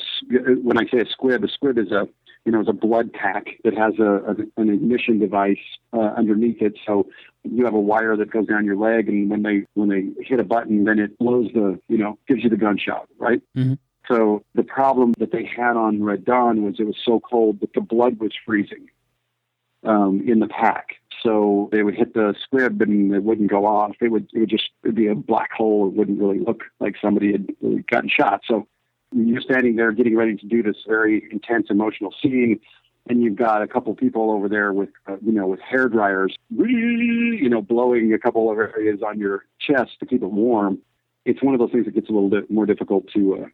when I say a squib, a squib is a you know, is a blood pack that has a, a an ignition device uh, underneath it. So you have a wire that goes down your leg, and when they when they hit a button, then it blows the you know gives you the gunshot, right? Mm-hmm. So the problem that they had on Red Dawn was it was so cold that the blood was freezing um, in the pack. So they would hit the squib and it wouldn't go off. It would it would just it'd be a black hole. It wouldn't really look like somebody had gotten shot. So you're standing there getting ready to do this very intense emotional scene and you've got a couple people over there with uh, you know with hair dryers you know blowing a couple of areas on your chest to keep it warm. It's one of those things that gets a little bit more difficult to uh,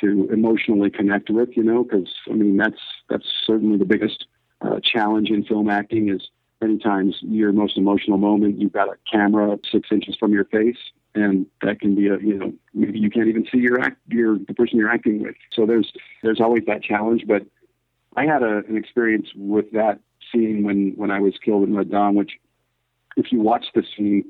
to emotionally connect with you know because i mean that's that's certainly the biggest uh, challenge in film acting is many times your most emotional moment you've got a camera six inches from your face and that can be a you know maybe you can't even see your act your the person you're acting with. So there's there's always that challenge. But I had a, an experience with that scene when when I was killed in Red Dawn, which if you watch the scene,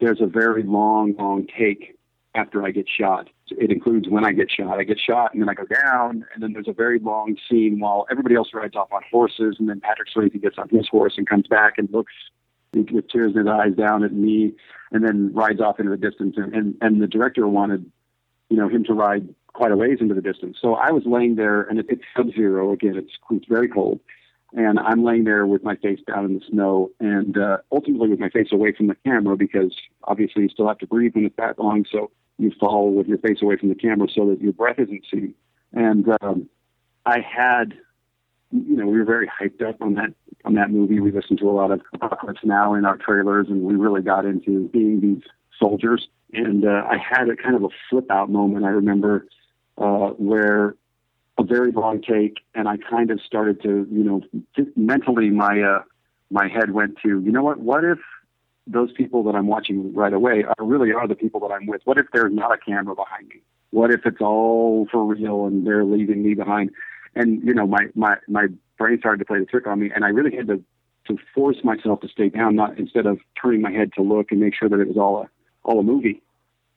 there's a very long long take after I get shot. It includes when I get shot. I get shot and then I go down, and then there's a very long scene while everybody else rides off on horses, and then Patrick Swayze gets on his horse and comes back and looks with tears in his eyes down at me, and then rides off into the distance. And, and, and the director wanted, you know, him to ride quite a ways into the distance. So I was laying there, and it, it's sub-zero again. It's it's very cold, and I'm laying there with my face down in the snow, and uh, ultimately with my face away from the camera because obviously you still have to breathe when it's that long. So you fall with your face away from the camera so that your breath isn't seen. And um, I had you know, we were very hyped up on that on that movie. We listened to a lot of Apocalypse Now in our trailers, and we really got into being these soldiers. And uh, I had a kind of a flip out moment. I remember uh, where a very long take, and I kind of started to, you know, mentally my uh, my head went to, you know what? What if those people that I'm watching right away are really are the people that I'm with? What if there's not a camera behind me? What if it's all for real and they're leaving me behind? and you know my my my brain started to play the trick on me, and I really had to to force myself to stay down, not instead of turning my head to look and make sure that it was all a all a movie.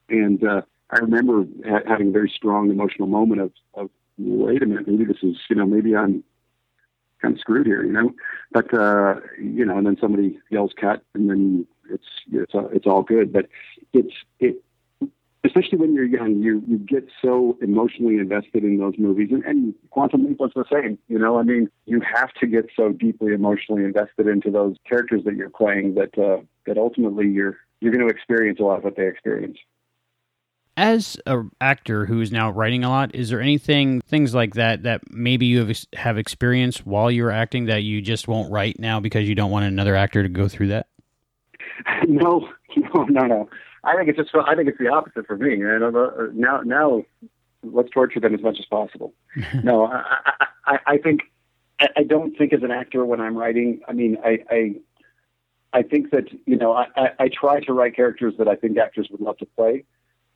And uh, I remember ha- having a very strong emotional moment of of wait a minute, maybe this is you know maybe I'm kind of screwed here, you know. But uh, you know, and then somebody yells cut, and then it's it's it's all good. But it's it especially when you're young, you you get so emotionally invested in those movies, and, and Quantum Leap was the same. You know, I mean, you have to get so deeply emotionally invested into those characters that you're playing that uh, that ultimately you're you're going to experience a lot of what they experience. As an actor who is now writing a lot, is there anything things like that that maybe you have have experienced while you were acting that you just won't write now because you don't want another actor to go through that? No, no, no, no. I think it's just I think it's the opposite for me. And uh, now now let's torture them as much as possible. no, I, I, I think I, I don't think as an actor when I'm writing. I mean, I I, I think that you know I, I, I try to write characters that I think actors would love to play,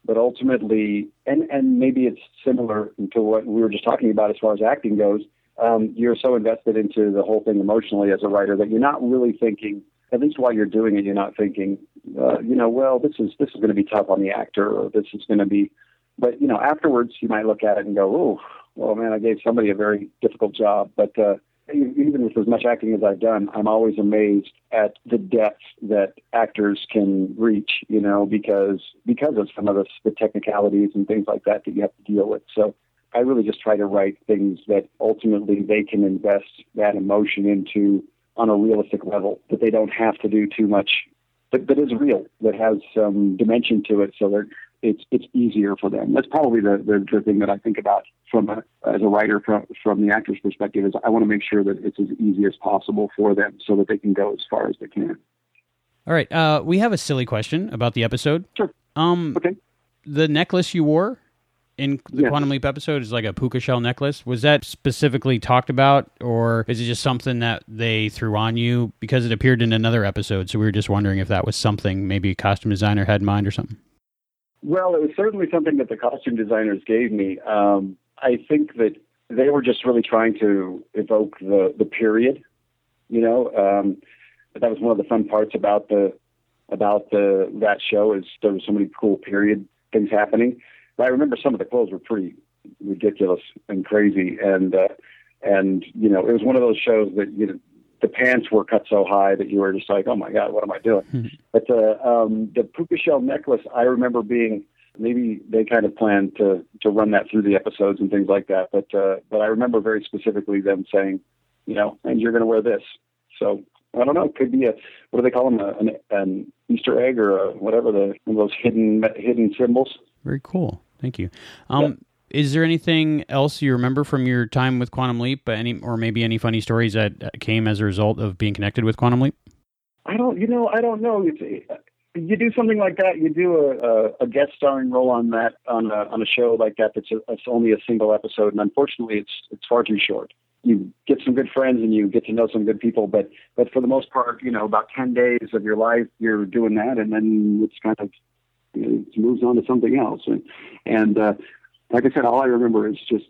but ultimately, and and maybe it's similar to what we were just talking about as far as acting goes. Um, you're so invested into the whole thing emotionally as a writer that you're not really thinking at least while you're doing it, you're not thinking, uh, you know, well, this is this is going to be tough on the actor, or this is going to be. But you know, afterwards, you might look at it and go, oh, well, man, I gave somebody a very difficult job. But uh, even with as much acting as I've done, I'm always amazed at the depth that actors can reach. You know, because because of some of the, the technicalities and things like that that you have to deal with. So I really just try to write things that ultimately they can invest that emotion into on a realistic level, that they don't have to do too much, but that is real, that has some dimension to it, so that it's it's easier for them. That's probably the, the, the thing that I think about from a, as a writer from from the actor's perspective is I want to make sure that it's as easy as possible for them, so that they can go as far as they can. All right, uh, we have a silly question about the episode. Sure. Um, okay. the necklace you wore in the Yes. Quantum Leap episode is like a puka shell necklace. Was that specifically talked about, or is it just something that they threw on you because it appeared in another episode? So we were just wondering if that was something maybe a costume designer had in mind or something. Well, it was certainly something that the costume designers gave me. Um, I think that they were just really trying to evoke the the period. You know, um, but that was one of the fun parts about the about the that show is there was so many cool period things happening. But I remember some of the clothes were pretty ridiculous and crazy, and uh, and you know it was one of those shows that you know the pants were cut so high that you were just like, oh my god, what am I doing? But uh, um, the puka shell necklace, I remember being maybe they kind of planned to to run that through the episodes and things like that. But uh, but I remember very specifically them saying, you know, and you're going to wear this. So I don't know. It could be a what do they call them? A, an, an Easter egg or a, whatever the one of those hidden hidden symbols. Very cool. Thank you. Um, Is there anything else you remember from your time with Quantum Leap? Any, or maybe any funny stories that uh, came as a result of being connected with Quantum Leap? I don't, you know, I don't know. It's, you do something like that. You do a, a, a guest starring role on that on a, on a show like that. That's a, it's only a single episode, and unfortunately, it's it's far too short. You get some good friends and you get to know some good people, but but for the most part, you know, about ten days of your life, you're doing that, and then it's kind of it moves on to something else. And and uh, like I said, all I remember is just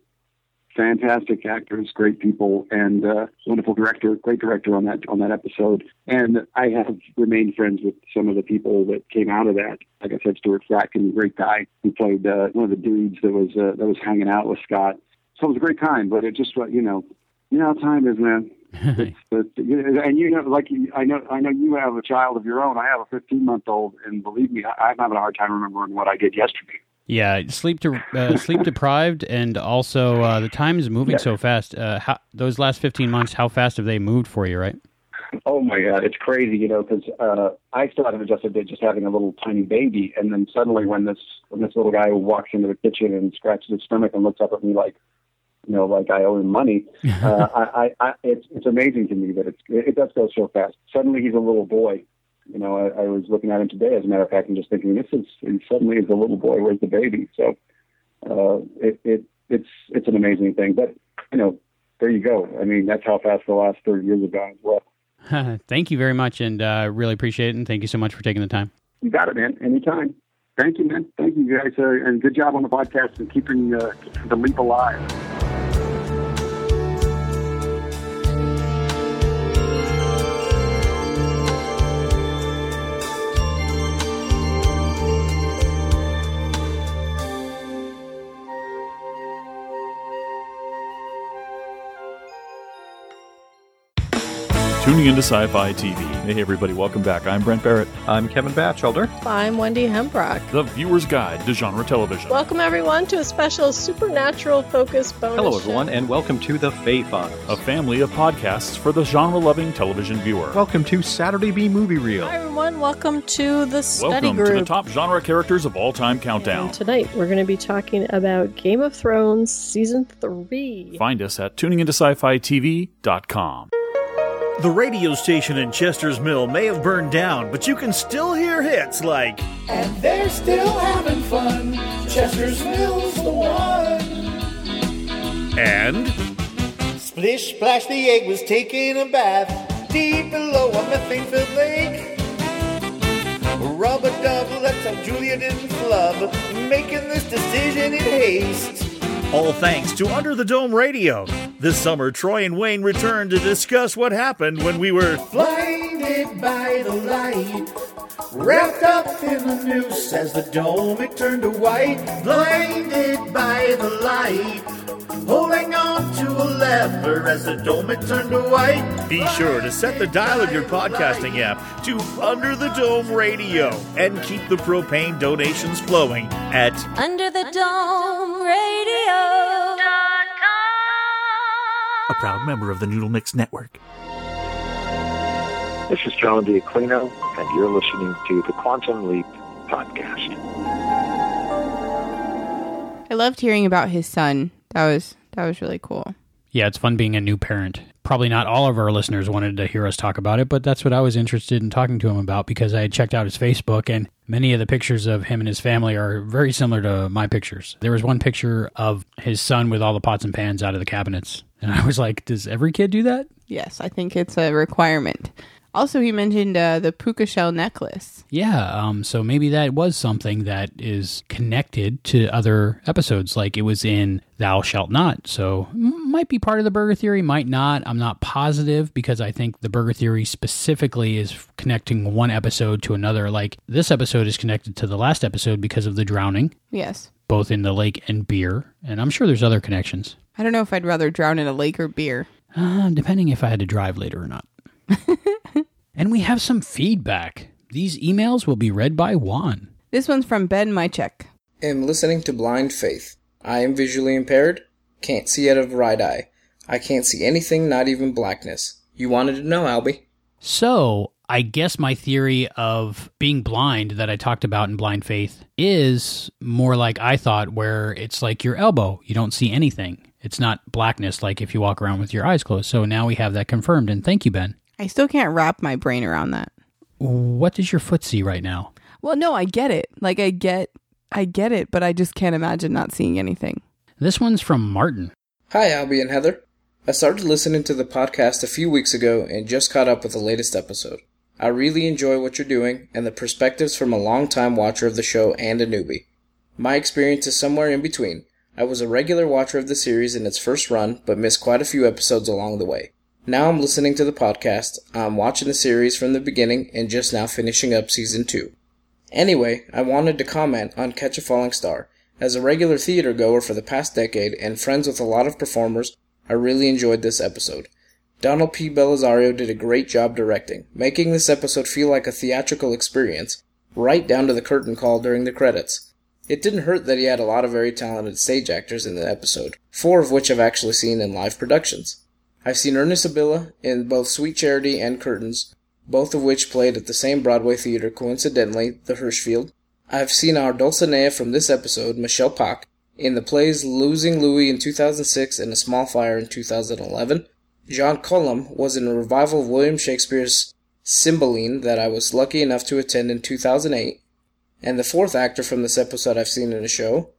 fantastic actors, great people, and uh, wonderful director, great director on that on that episode. And I have remained friends with some of the people that came out of that. Like I said, Stuart Fratkin, great guy, who played uh, one of the dudes that was uh, that was hanging out with Scott. So it was a great time, but it just you know, you know how time is, man. It's- but you know, and you know, like you- I know, I know you have a child of your own. I have a 15 month old, and believe me, I, I'm having a hard time remembering what I did yesterday. Yeah, sleep de- uh, sleep deprived, and also uh, the time is moving Yeah. so fast. Uh, how, those last fifteen months, how fast have they moved for you? Right? Oh my God, it's crazy, you know, because uh, I still haven't adjusted to just having a little tiny baby, and then suddenly when this when this little guy walks into the kitchen and scratches his stomach and looks up at me like, you know, like I owe him money, uh, I, I, I, it's it's amazing to me that it's it, it does go so fast. Suddenly he's a little boy. You know, I, I was looking at him today, as a matter of fact, and just thinking, this is and suddenly he's a little boy. Where's the baby? So, uh, it it it's it's an amazing thing. But you know, there you go. I mean, that's how fast the last thirty years have gone as well. thank you very much, and uh, really appreciate it. And thank you so much for taking the time. You got it, man. Anytime. Thank you, man. Thank you, guys, uh, and good job on the podcast and keeping uh, keeping the leap alive. Tuning into Sci Fi TV. Hey, everybody, welcome back. I'm Brent Barrett. I'm Kevin Batchelder. I'm Wendy Hembrock. The Viewer's Guide to Genre Television. Welcome, everyone, to a special supernatural focused bonus. Hello, show. everyone, and welcome to the Fae Files. A family of podcasts for the genre loving television viewer. Welcome to Saturday B Movie Reel. Hi, everyone. Welcome to the study Welcome group. to the top genre characters of all time countdown. And tonight, we're going to be talking about Game of Thrones Season 3. Find us at tuningintosci-fi-tv.com. The radio station in Chester's Mill may have burned down, but you can still hear hits like. And they're still having fun. Chester's Mill's the one. And. Splish splash, the egg was taking a bath deep below a methane filled lake. Rub a dub, let's hope Julia didn't flub, making this decision in haste. All thanks to Under the Dome Radio. This summer, Troy and Wayne returned to discuss what happened when we were. Blinded by the light, wrapped up in the noose as the dome it turned to white. Blinded by the light, to a lever as the dome it turned to white. Be sure to set the dial of your podcasting app to Under the Dome Radio and keep the propane donations flowing at Under the Dome Radio. a proud member of the Noodle Mix Network. This is John D'Aquino, and you're listening to the Quantum Leap Podcast. I loved hearing about his son. That was that was really cool. Yeah, it's fun being a new parent. Probably not all of our listeners wanted to hear us talk about it, but that's what I was interested in talking to him about because I had checked out his Facebook and many of the pictures of him and his family are very similar to my pictures. There was one picture of his son with all the pots and pans out of the cabinets. And I was like, does every kid do that? Yes, I think it's a requirement. Also, he mentioned uh, the puka shell necklace. Yeah, um, so maybe that was something that is connected to other episodes, like it was in Thou Shalt Not. So m- might be part of the Burger Theory, might not. I'm not positive because I think the Burger Theory specifically is connecting one episode to another. Like this episode is connected to the last episode because of the drowning, Yes. both in the lake and beer, and I'm sure there's other connections. I don't know if I'd rather drown in a lake or beer. Uh, depending if I had to drive later or not. and we have some feedback. These emails will be read by Juan. This one's from Ben Mychek. I am listening to Blind Faith. I am visually impaired, can't see out of right eye. I can't see anything, not even blackness. You wanted to know, Albie? So, I guess my theory of being blind that I talked about in Blind Faith is more like I thought, where it's like your elbow. You don't see anything. It's not blackness like if you walk around with your eyes closed. So now we have that confirmed. And thank you, Ben. I still can't wrap my brain around that. What does your foot see right now? Well, no, I get it. Like I get I get it, but I just can't imagine not seeing anything. This one's from Martin. Hi, Albie and Heather. I started listening to the podcast a few weeks ago and just caught up with the latest episode. I really enjoy what you're doing and the perspectives from a long-time watcher of the show and a newbie. My experience is somewhere in between. I was a regular watcher of the series in its first run, but missed quite a few episodes along the way. Now I'm listening to the podcast, I'm watching the series from the beginning, and just now finishing up season 2. Anyway, I wanted to comment on Catch a Falling Star. As a regular theater goer for the past decade and friends with a lot of performers, I really enjoyed this episode. Donald P. Bellisario did a great job directing, making this episode feel like a theatrical experience, right down to the curtain call during the credits. It didn't hurt that he had a lot of very talented stage actors in the episode, four of which I've actually seen in live productions. I've seen Ernie Sabella in both Sweet Charity and Curtains, both of which played at the same Broadway theater, coincidentally, the Hirschfeld. I've seen our Dulcinea from this episode, Michele Pawk, in the plays Losing Louie in 2006 and A Small Fire in 2011. John Cullum was in a revival of William Shakespeare's Cymbeline that I was lucky enough to attend in 2008. And the fourth actor from this episode I've seen in a show,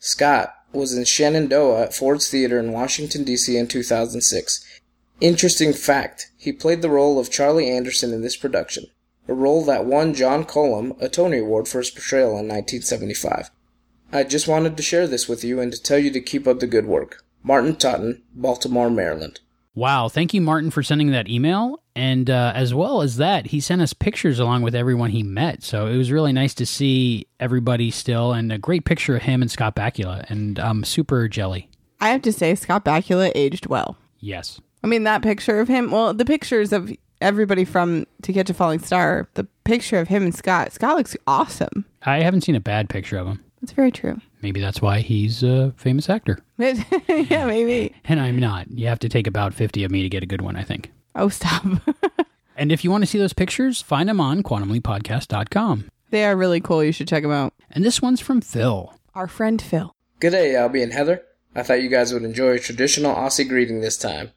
Scott, was in Shenandoah at Ford's Theater in Washington, D.C. in 2006. Interesting fact, he played the role of Charlie Anderson in this production, a role that won John Cullum a Tony Award for his portrayal in 1975. I just wanted to share this with you and to tell you to keep up the good work. Martin Totten, Baltimore, Maryland. Wow. Thank you, Martin, for sending that email. And uh, as well as that, he sent us pictures along with everyone he met. So it was really nice to see everybody still and a great picture of him and Scott Bakula. And I'm super jelly. I have to say Scott Bakula aged well. Yes. I mean that picture of him, well, the pictures of everybody from To Catch a Falling Star, the picture of him and Scott, Scott looks awesome. I haven't seen a bad picture of him. That's very true. Maybe that's why he's a famous actor. yeah, maybe. And I'm not. You have to take about 50 of me to get a good one, I think. Oh, stop. And if you want to see those pictures, find them on quantumleapodcast.com. they are really cool. You should check them out. And this one's from Phil. Our friend Phil. Good day, Albie and Heather. I thought you guys would enjoy a traditional Aussie greeting this time.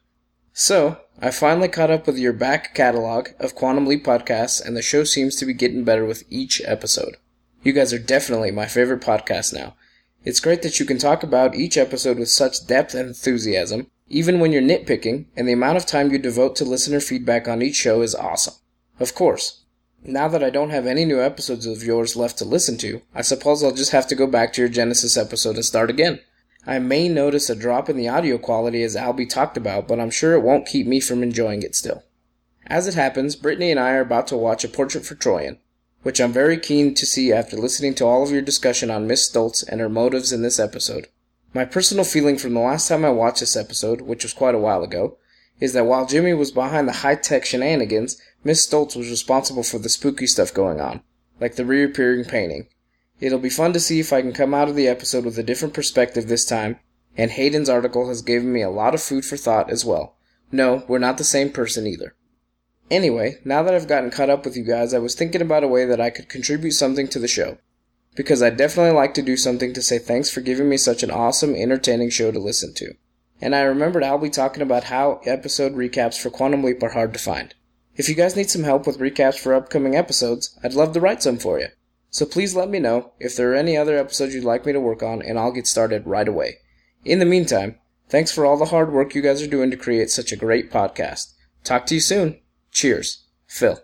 So, I finally caught up with your back catalog of Quantum Leap podcasts, and the show seems to be getting better with each episode. You guys are definitely my favorite podcast now. It's great that you can talk about each episode with such depth and enthusiasm, even when you're nitpicking, and the amount of time you devote to listener feedback on each show is awesome. Of course, now that I don't have any new episodes of yours left to listen to, I suppose I'll just have to go back to your Genesis episode and start again. I may notice a drop in the audio quality as Albie talked about, but I'm sure it won't keep me from enjoying it still. As it happens, Brittany and I are about to watch A Portrait for Troian, which I'm very keen to see after listening to all of your discussion on Miss Stoltz and her motives in this episode. My personal feeling from the last time I watched this episode, which was quite a while ago, is that while Jimmy was behind the high-tech shenanigans, Miss Stoltz was responsible for the spooky stuff going on, like the reappearing painting. It'll be fun to see if I can come out of the episode with a different perspective this time, and Hayden's article has given me a lot of food for thought as well. No, we're not the same person either. Anyway, now that I've gotten caught up with you guys, I was thinking about a way that I could contribute something to the show. Because I'd definitely like to do something to say thanks for giving me such an awesome, entertaining show to listen to. and I remembered Albie talking about how episode recaps for Quantum Leap are hard to find. If you guys need some help with recaps for upcoming episodes, I'd love to write some for you. So please let me know if there are any other episodes you'd like me to work on, and I'll get started right away. In the meantime, thanks for all the hard work you guys are doing to create such a great podcast. Talk to you soon. Cheers. Phil.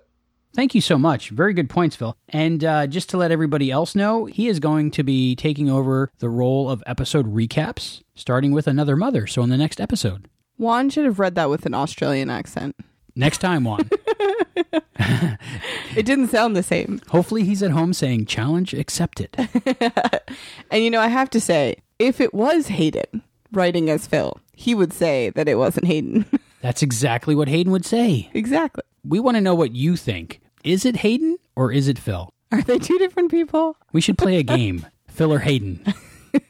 Thank you so much. Very good points, Phil. And uh, just to let everybody else know, he is going to be taking over the role of episode recaps, starting with Another Mother. So in the next episode. Juan should have read that with an Australian accent. Next time, Juan. It didn't sound the same. Hopefully, he's at home saying, challenge accepted. And you know, I have to say, if it was Hayden writing as Phil, he would say that it wasn't Hayden. That's exactly what Hayden would say. exactly. We want to know what you think. Is it Hayden or is it Phil? Are they two different people? We should play a game, Phil or Hayden.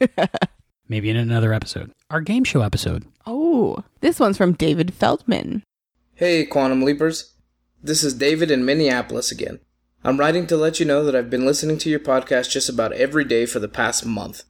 Maybe in another episode. Our game show episode. Oh, this one's from David Feldman. Hey, Quantum Leapers. This is David in Minneapolis again. I'm writing to let you know that I've been listening to your podcast just about every day for the past month.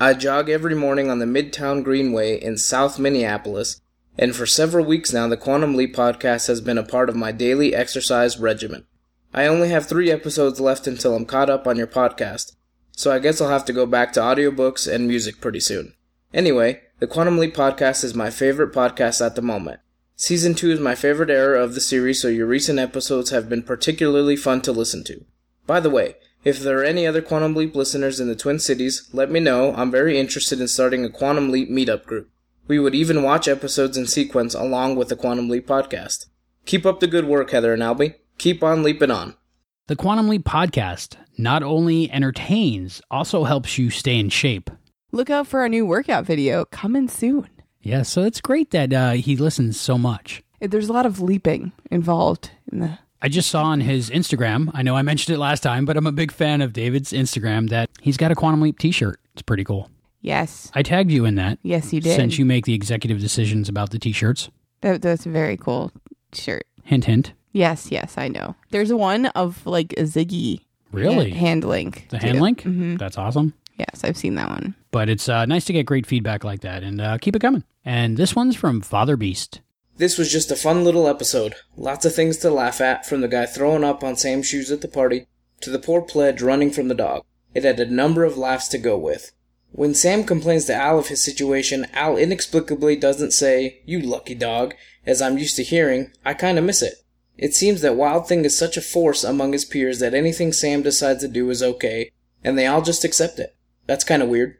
I jog every morning on the Midtown Greenway in South Minneapolis, and for several weeks now, the Quantum Leap podcast has been a part of my daily exercise regimen. I only have three episodes left until I'm caught up on your podcast, so I guess I'll have to go back to audiobooks and music pretty soon. Anyway, the Quantum Leap podcast is my favorite podcast at the moment. Season 2 is my favorite era of the series, so your recent episodes have been particularly fun to listen to. By the way, if there are any other Quantum Leap listeners in the Twin Cities, let me know. I'm very interested in starting a Quantum Leap meetup group. We would even watch episodes in sequence along with the Quantum Leap podcast. Keep up the good work, Heather and Albie. Keep on leaping on. The Quantum Leap podcast not only entertains, also helps you stay in shape. Look out for our new workout video coming soon. Yeah, so it's great that uh, he listens so much. There's a lot of leaping involved in the. I just saw on his Instagram, I know I mentioned it last time, but I'm a big fan of David's Instagram that he's got a Quantum Leap t shirt. It's pretty cool. Yes. I tagged you in that. Yes, you did. Since you make the executive decisions about the t shirts. That, that's a very cool shirt. Hint, hint. Yes, yes, I know. There's one of like a Ziggy Really? hand, hand link. The too. hand link? Mhm. That's awesome. Yes, I've seen that one. But it's uh, nice to get great feedback like that and uh, keep it coming. And this one's from Father Beast. This was just a fun little episode. Lots of things to laugh at, from the guy throwing up on Sam's shoes at the party, to the poor pledge running from the dog. It had a number of laughs to go with. When Sam complains to Al of his situation, Al inexplicably doesn't say, You lucky dog, as I'm used to hearing. I kinda miss it. It seems that Wild Thing is such a force among his peers that anything Sam decides to do is okay, and they all just accept it. That's kinda weird.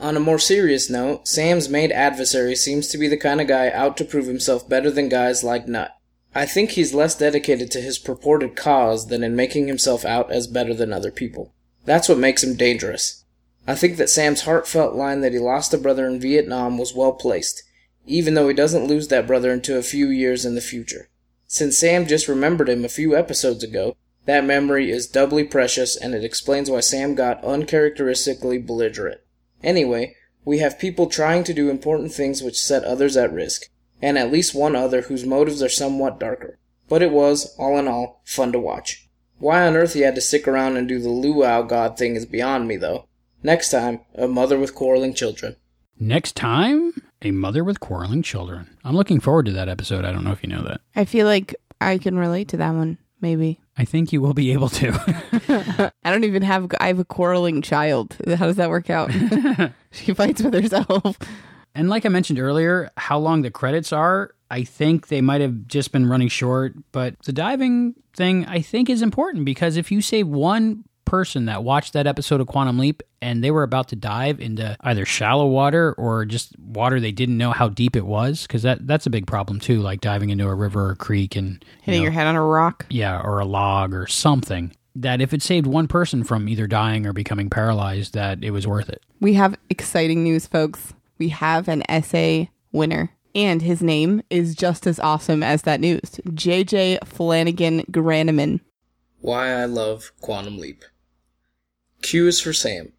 On a more serious note, Sam's main adversary seems to be the kind of guy out to prove himself better than guys like Knut. I think he's less dedicated to his purported cause than in making himself out as better than other people. That's what makes him dangerous. I think that Sam's heartfelt line that he lost a brother in Vietnam was well placed, even though he doesn't lose that brother until a few years in the future. Since Sam just remembered him a few episodes ago, that memory is doubly precious and it explains why Sam got uncharacteristically belligerent. Anyway, we have people trying to do important things which set others at risk, and at least one other whose motives are somewhat darker. But it was, all in all, fun to watch. Why on earth he had to stick around and do the luau god thing is beyond me, though. Next time, a mother with quarreling children. Next time, a mother with quarreling children. I'm looking forward to that episode. I don't know if you know that. I feel like I can relate to that one. Maybe. I think you will be able to. I don't even have. I have a quarreling child. How does that work out? she fights with herself. and like I mentioned earlier, how long the credits are, I think they might have just been running short. But the diving thing, I think, is important because if you save one person that watched that episode of Quantum Leap and they were about to dive into either shallow water or just water they didn't know how deep it was, because that, that's a big problem too, like diving into a river or creek and you Hitting know, your head on a rock. yeah, or a log or something. That if it saved one person from either dying or becoming paralyzed, that it was worth it. We have exciting news, folks. We have an essay winner. And his name is just as awesome as that news. JJ Flanagan Graneman. Why I love Quantum Leap. Q is for Sam,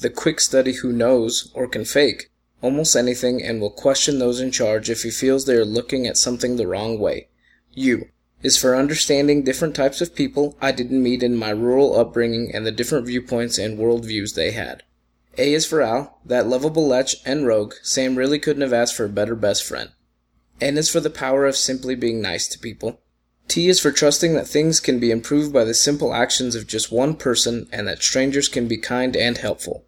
the quick study who knows, or can fake, almost anything and will question those in charge if he feels they are looking at something the wrong way. U is for understanding different types of people I didn't meet in my rural upbringing and the different viewpoints and worldviews they had. A is for Al, that lovable lech and rogue Sam really couldn't have asked for a better best friend. N is for the power of simply being nice to people. T is for trusting that things can be improved by the simple actions of just one person and that strangers can be kind and helpful.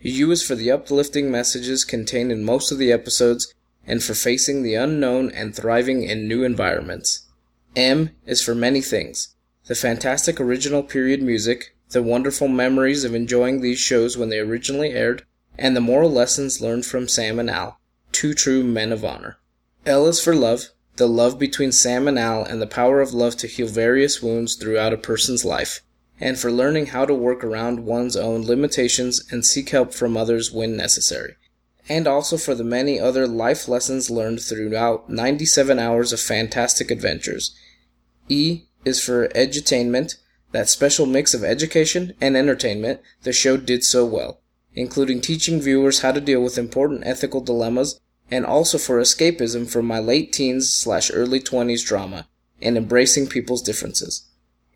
U is for the uplifting messages contained in most of the episodes and for facing the unknown and thriving in new environments. M is for many things. The fantastic original period music, the wonderful memories of enjoying these shows when they originally aired, and the moral lessons learned from Sam and Al, two true men of honor. L is for love, the love between Sam and Al and the power of love to heal various wounds throughout a person's life, and for learning how to work around one's own limitations and seek help from others when necessary. And also for the many other life lessons learned throughout 97 hours of fantastic adventures. E is for edutainment, that special mix of education and entertainment the show did so well, including teaching viewers how to deal with important ethical dilemmas and also for escapism from my late teens slash early 20s drama and embracing people's differences.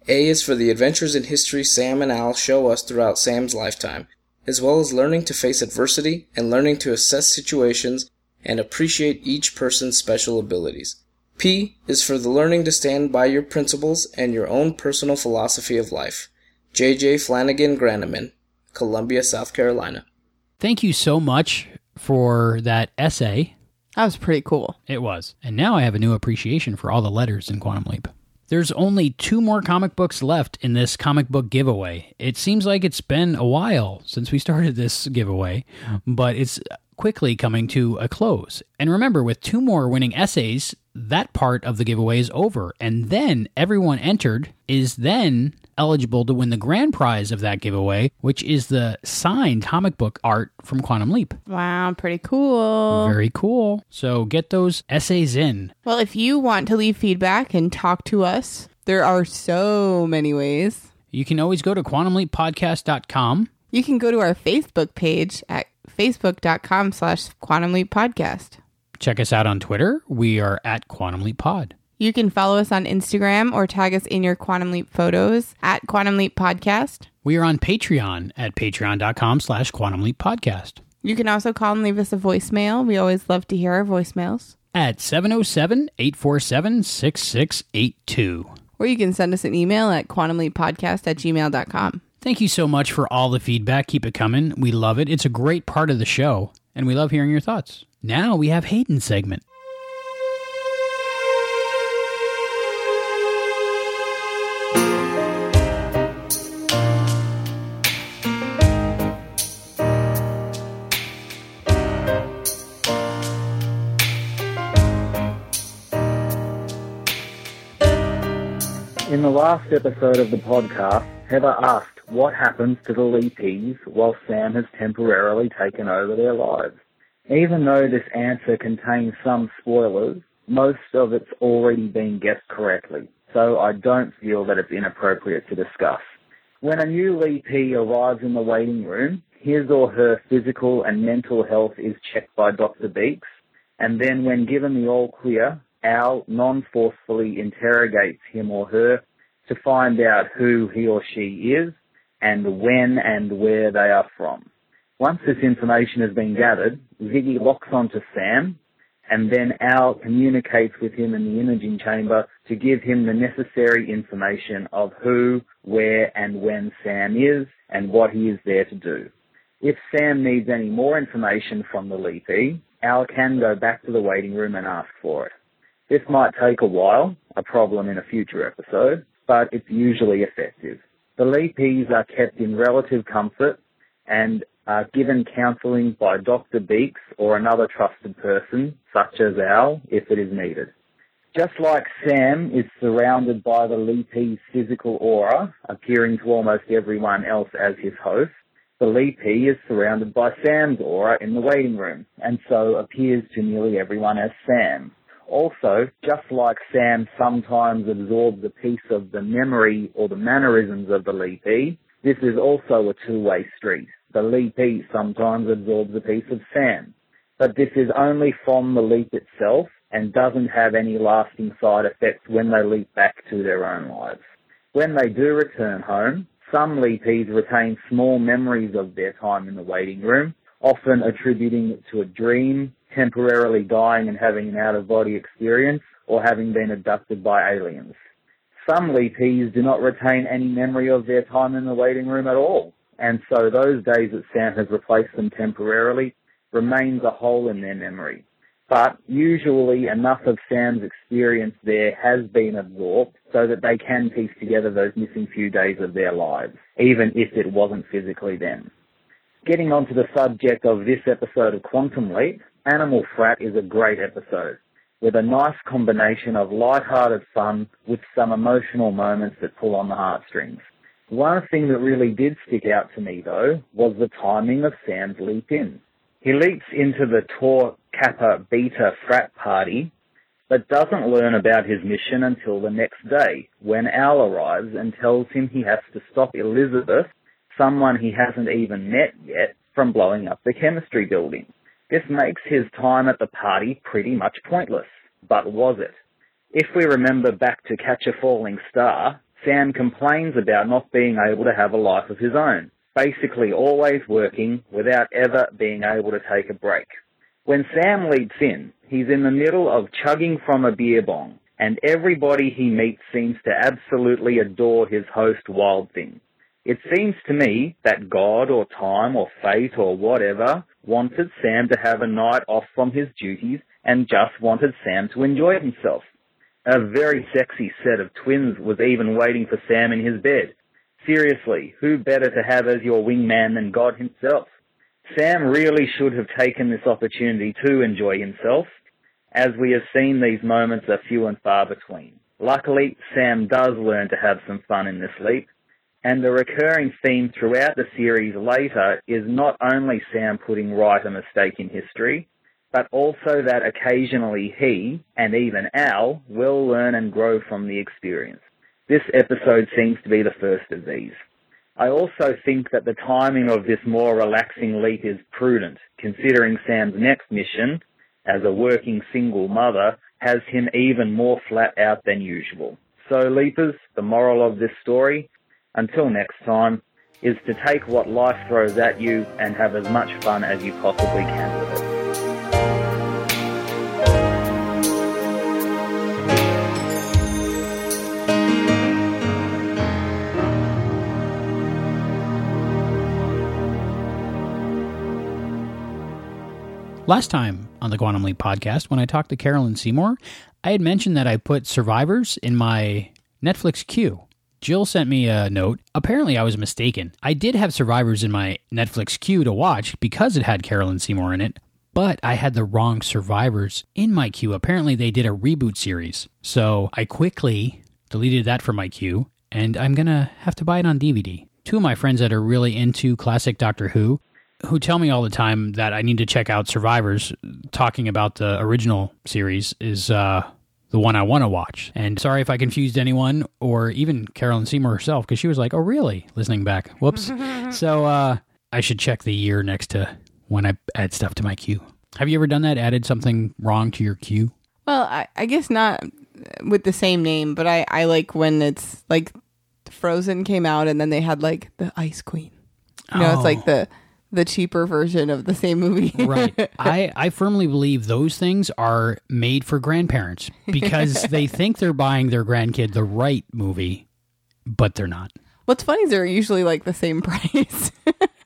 A is for the adventures in history Sam and Al show us throughout Sam's lifetime, as well as learning to face adversity and learning to assess situations and appreciate each person's special abilities. P is for the learning to stand by your principles and your own personal philosophy of life. J.J. Flanagan Granneman, Columbia, South Carolina. Thank you so much for that essay. That was pretty cool. It was. And now I have a new appreciation for all the letters in Quantum Leap. There's only two more comic books left in this comic book giveaway. It seems like it's been a while since we started this giveaway, but it's quickly coming to a close. And remember, with two more winning essays, that part of the giveaway is over. And then everyone entered is then eligible to win the grand prize of that giveaway, which is the signed comic book art from Quantum Leap. Wow, pretty cool. Very cool. So get those essays in. Well, if you want to leave feedback and talk to us, there are so many ways. You can always go to quantumleappodcast.com. You can go to our Facebook page at facebook.com slash quantum leap podcast. Check us out on Twitter. We are at Quantum Leap Pod. You can follow us on Instagram or tag us in your Quantum Leap photos at Quantum Leap Podcast. We are on Patreon at patreon.com slash Quantum Leap Podcast. You can also call and leave us a voicemail. We always love to hear our voicemails. At 707 847 6682. Or you can send us an email at quantumleappodcast at gmail.com. Thank you so much for all the feedback. Keep it coming. We love it. It's a great part of the show, and we love hearing your thoughts. Now we have Hayden's segment. In the last episode of the podcast, Heather asked what happens to the Leapies while Sam has temporarily taken over their lives. Even though this answer contains some spoilers, most of it's already been guessed correctly, so I don't feel that it's inappropriate to discuss. When a new Leapie arrives in the waiting room, his or her physical and mental health is checked by Dr. Beeks, and then when given the all clear, Al non-forcefully interrogates him or her to find out who he or she is and when and where they are from. Once this information has been gathered, Ziggy locks onto Sam, and then Al communicates with him in the imaging chamber to give him the necessary information of who, where, and when Sam is and what he is there to do. If Sam needs any more information from the Leapie, Al can go back to the waiting room and ask for it. This might take a while, a problem in a future episode, but it's usually effective. The Leapies are kept in relative comfort and are given counselling by Dr. Beeks or another trusted person, such as Al, if it is needed. Just like Sam is surrounded by the Leapie's physical aura, appearing to almost everyone else as his host, the Leapie is surrounded by Sam's aura in the waiting room, and so appears to nearly everyone as Sam. Also, just like Sam sometimes absorbs a piece of the memory or the mannerisms of the Leapie, this is also a two-way street. The Leapie sometimes absorbs a piece of Sam. But this is only from the leap itself and doesn't have any lasting side effects when they leap back to their own lives. When they do return home, Some leapees retain small memories of their time in the waiting room, often attributing it to a dream, temporarily dying and having an out-of-body experience, or having been abducted by aliens. Some leapees do not retain any memory of their time in the waiting room at all, and so those days that Sam has replaced them temporarily remains a hole in their memory. But usually enough of Sam's experience there has been absorbed so that they can piece together those missing few days of their lives, even if it wasn't physically them. Getting on to the subject of this episode of Quantum Leap, Animal Frat is a great episode with a nice combination of light-hearted fun with some emotional moments that pull on the heartstrings. One thing that really did stick out to me though was the timing of Sam's leap in. He leaps into the Tau Kappa Beta frat party, but doesn't learn about his mission until the next day when Al arrives and tells him he has to stop Elizabeth, someone he hasn't even met yet, from blowing up the chemistry building. This makes his time at the party pretty much pointless. But was it? If we remember back to Catch a Falling Star, Sam complains about not being able to have a life of his own, basically always working without ever being able to take a break. When Sam leaps in, he's in the middle of chugging from a beer bong, and everybody he meets seems to absolutely adore his host Wild Thing. It seems to me that God or time or fate or whatever wanted Sam to have a night off from his duties and just wanted Sam to enjoy himself. A very sexy set of twins was even waiting for Sam in his bed. Seriously, who better to have as your wingman than God himself? Sam really should have taken this opportunity to enjoy himself. As we have seen, these moments are few and far between. Luckily, Sam does learn to have some fun in this leap, and the recurring theme throughout the series later is not only Sam putting right a mistake in history, but also that occasionally he, and even Al, will learn and grow from the experience. This episode seems to be the first of these. I also think that the timing of this more relaxing leap is prudent, considering Sam's next mission, as a working single mother, has him even more flat out than usual. So, leapers, the moral of this story, until next time, is to take what life throws at you and have as much fun as you possibly can with it. Last time on the Quantum Leap podcast, when I talked to Carolyn Seymour, I had mentioned that I put Survivors in my Netflix queue. Jill sent me a note. Apparently, I was mistaken. I did have Survivors in my Netflix queue to watch because it had Carolyn Seymour in it, but I had the wrong Survivors in my queue. Apparently, they did a reboot series. So I quickly deleted that from my queue, and I'm going to have to buy it on DVD. Two of my friends that are really into classic Doctor Who who tell me all the time that I need to check out Survivors, talking about the original series, is uh, the one I want to watch. And sorry if I confused anyone or even Carolyn Seymour herself, because she was like, oh, really? Listening back. Whoops. so uh, I should check the year next to when I add stuff to my queue. Have you ever done that? Added something wrong to your queue? Well, I, I guess not with the same name, but I, I like when it's like Frozen came out and then they had like the Ice Queen. You know, it's like the the cheaper version of the same movie. right. I, I firmly believe those things are made for grandparents because they think they're buying their grandkid the right movie, but they're not. What's funny is they're usually like the same price.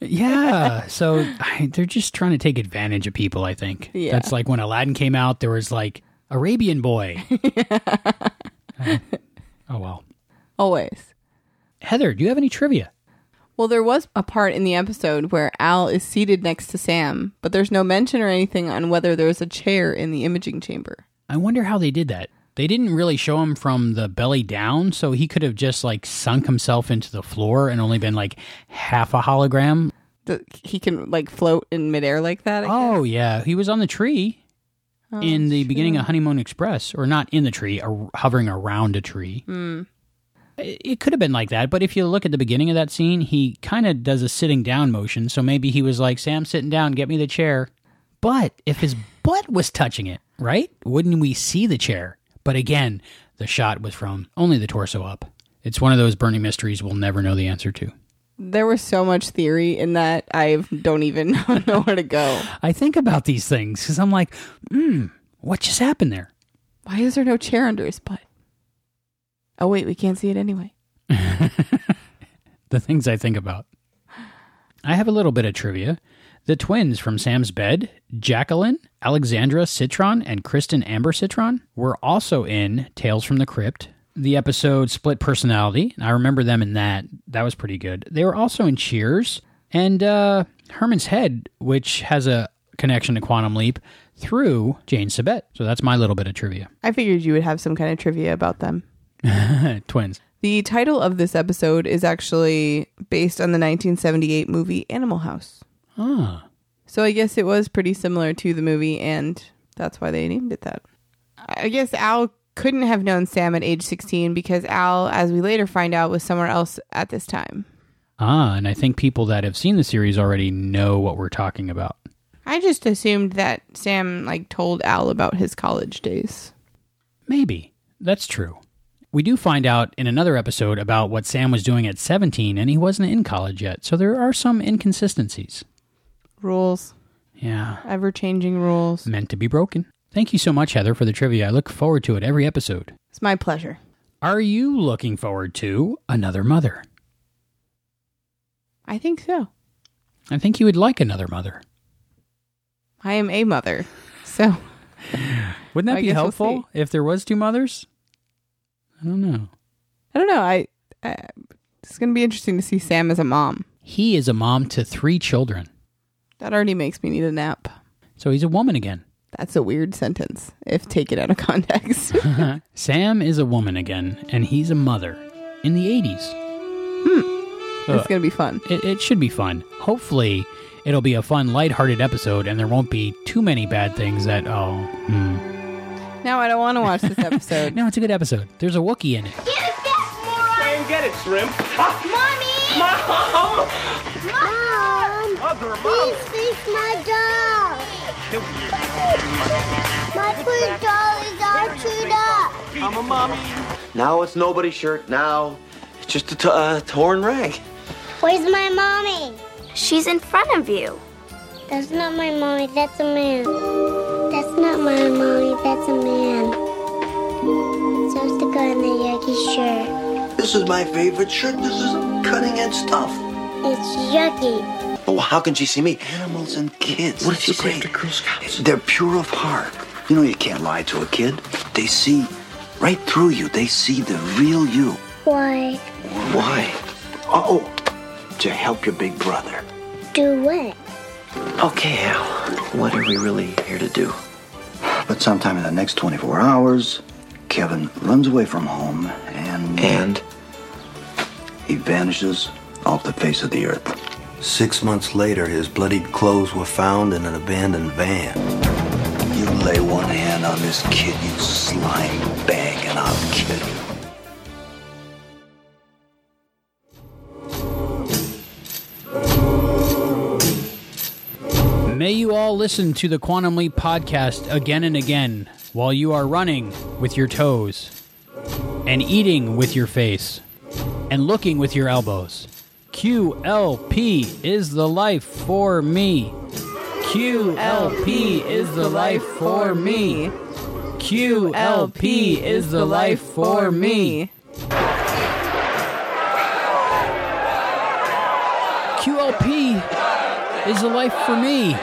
yeah. So I, they're just trying to take advantage of people, I think. Yeah. That's like when Aladdin came out, there was like Arabian Boy. Uh, oh, well. Always. Heather, do you have any trivia? Well, there was a part in the episode where Al is seated next to Sam, but there's no mention or anything on whether there was a chair in the imaging chamber. I wonder how they did that. They didn't really show him from the belly down, so he could have just like sunk himself into the floor and only been like half a hologram. The, he can like float in midair like that. I Oh yeah, he was on the tree Oh, in the that's beginning of Honeymoon Express, or not in the tree, hovering around a tree. Hmm. It could have been like that, but if you look at the beginning of that scene, he kind of does a sitting down motion. So maybe he was like, "Sam, sitting down, get me the chair." But if his butt was touching it, right? Wouldn't we see the chair? But again, the shot was from only the torso up. It's one of those burning mysteries we'll never know the answer to. There was so much theory in that I don't even know where to go. I think about these things because I'm like, hmm, what just happened there? Why is there no chair under his butt? Oh wait, we can't see it anyway. the things I think about. I have a little bit of trivia. The twins from Sam's Bed, Jacqueline, Alexandra Citron, and Kristen Amber Citron, were also in Tales from the Crypt. The episode Split Personality. I remember them in that. That was pretty good. They were also in Cheers and uh, Herman's Head, which has a connection to Quantum Leap through Jane Sibbett. So that's my little bit of trivia. I figured you would have some kind of trivia about them. Twins. The title of this episode is actually based on the 1978 movie Animal House. Ah. So I guess it was pretty similar to the movie, and that's why they named it that. I guess Al couldn't have known Sam at age 16 because Al, as we later find out, was somewhere else at this time. Ah, and I think people that have seen the series already know what we're talking about. I just assumed that Sam like told Al about his college days. Maybe. That's true. We do find out in another episode about what Sam was doing at 17, and he wasn't in college yet, so there are some inconsistencies. Rules. Yeah. Ever changing rules. Meant to be broken. Thank you so much, Heather, for the trivia. I look forward to it every episode. It's my pleasure. Are you looking forward to Another Mother? I think so. I think you would like Another Mother. I am a mother. So Wouldn't that I be guess we'll helpful if there was two mothers? I don't know. I don't know. I, I it's going to be interesting to see Sam as a mom. He is a mom to three children. That already makes me need a nap. So he's a woman again. That's a weird sentence if taken out of context. Sam is a woman again, and he's a mother in the 80s. Hmm. It's going to be fun. It, it should be fun. Hopefully, it'll be a fun, lighthearted episode, and there won't be too many bad things that, oh, hmm. Now I don't want to watch this episode. no, it's a good episode. There's a Wookiee in it. Try and get it, shrimp. Mommy! Mom! Mom! Mother, Please fix my doll! My first doll is all chewed up! I'm a mommy. Now it's nobody's shirt. Now it's just a t- uh, torn rag. Where's my mommy? She's in front of you. That's not my mommy, that's a man. That's not my mommy, that's a man. So's the guy in the yucky shirt. This is my favorite shirt. This is cutting edge stuff. It's yucky. Oh, how can she see me? Animals and kids. What did she say to Girl Scouts? They're pure of heart. You know you can't lie to a kid. They see right through you. They see the real you. Why? Why? Uh oh, to help your big brother. Do what? Okay, Al. What are we really here to do? But sometime in the next 24 hours, Kevin runs away from home and. And? He vanishes off the face of the earth. Six months later, his bloodied clothes were found in an abandoned van. You lay one hand on this kid, you slime bag, and I'll kill you. May you all listen to the Quantum Leap podcast again and again while you are running with your toes, and eating with your face, and looking with your elbows. QLP is the life for me. QLP is the life for me. QLP is the life for me. QLP is the life for me.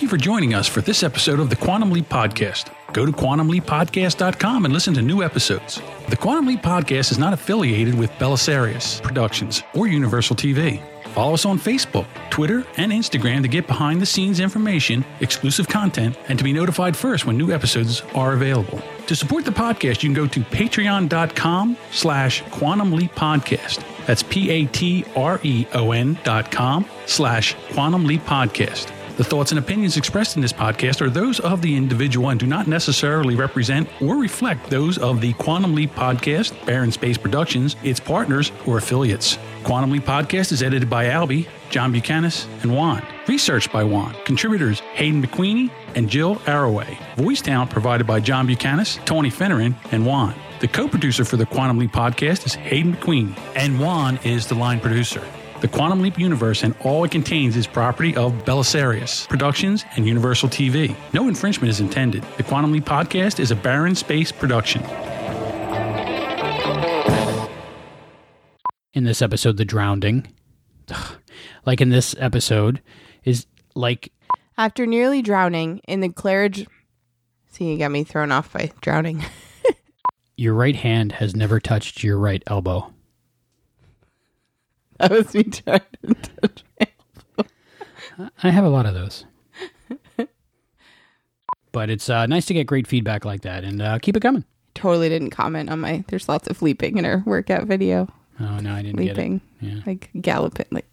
Thank you for joining us for this episode of the Quantum Leap Podcast. Go to quantumleappodcast.com and listen to new episodes. The Quantum Leap Podcast is not affiliated with Belisarius Productions or Universal TV. Follow us on Facebook, Twitter, and Instagram to get behind the scenes information, exclusive content, and to be notified first when new episodes are available. To support the podcast, you can go to patreon.com slash quantum leap podcast. That's P-A-T-R-E-O-N dot com slash quantum leap podcast. The thoughts and opinions expressed in this podcast are those of the individual and do not necessarily represent or reflect those of the Quantum Leap Podcast, Barron Space Productions, its partners, or affiliates. Quantum Leap Podcast is edited by Albie, John Buchanan, and Juan. Research by Juan. Contributors Hayden McQueenie and Jill Arroway. Voice talent provided by John Buchanan, Tony Finneran, and Juan. The co-producer for the Quantum Leap podcast is Hayden McQueen, and Juan is the line producer. The Quantum Leap universe and all it contains is property of Belisarius Productions and Universal TV. No infringement is intended. The Quantum Leap podcast is a Barren Space production. In this episode, the drowning, like in this episode, is like After nearly drowning in the Claridge. See, you got me thrown off by drowning. your right hand has never touched your right elbow. that was me trying to touch I have a lot of those. but it's uh, nice to get great feedback like that, and uh, keep it coming. Totally didn't comment on my. There's lots of leaping in our workout video. Oh no, I didn't leaping, get it. Yeah. like galloping, like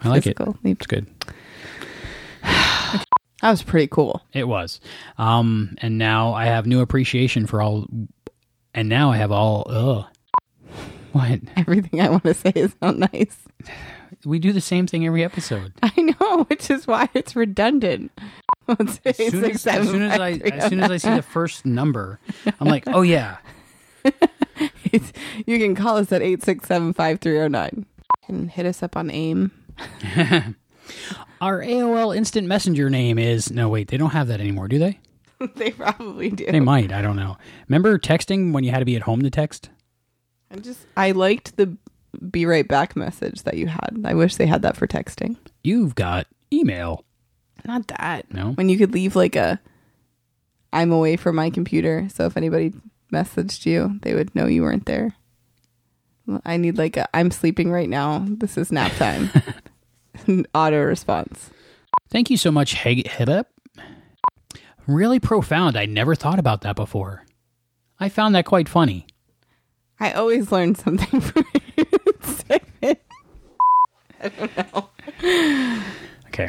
I like physical it. It's good. that was pretty cool. It was. Um, and now I have new appreciation for all. And now I have all. Ugh. What? Everything I want to say is not nice. We do the same thing every episode. I know, which is why it's redundant. Let's As soon six, as, as soon as I three, as soon as I see the first number, I'm like, oh yeah. you can call us at eight six seven five three zero nine and hit us up on AIM. Our AOL Instant Messenger name is no wait, they don't have that anymore, do they? they probably do. They might. I don't know. Remember texting when you had to be at home to text? I just I liked the be right back message that you had. I wish they had that for texting. You've got email. Not that. No. When you could leave like a I'm away from my computer, so if anybody messaged you, they would know you weren't there. I need like a I'm sleeping right now. This is nap time. Auto response. Thank you so much, Heg Hibip. Really profound. I never thought about that before. I found that quite funny. I always learn something from you. I don't know. Okay.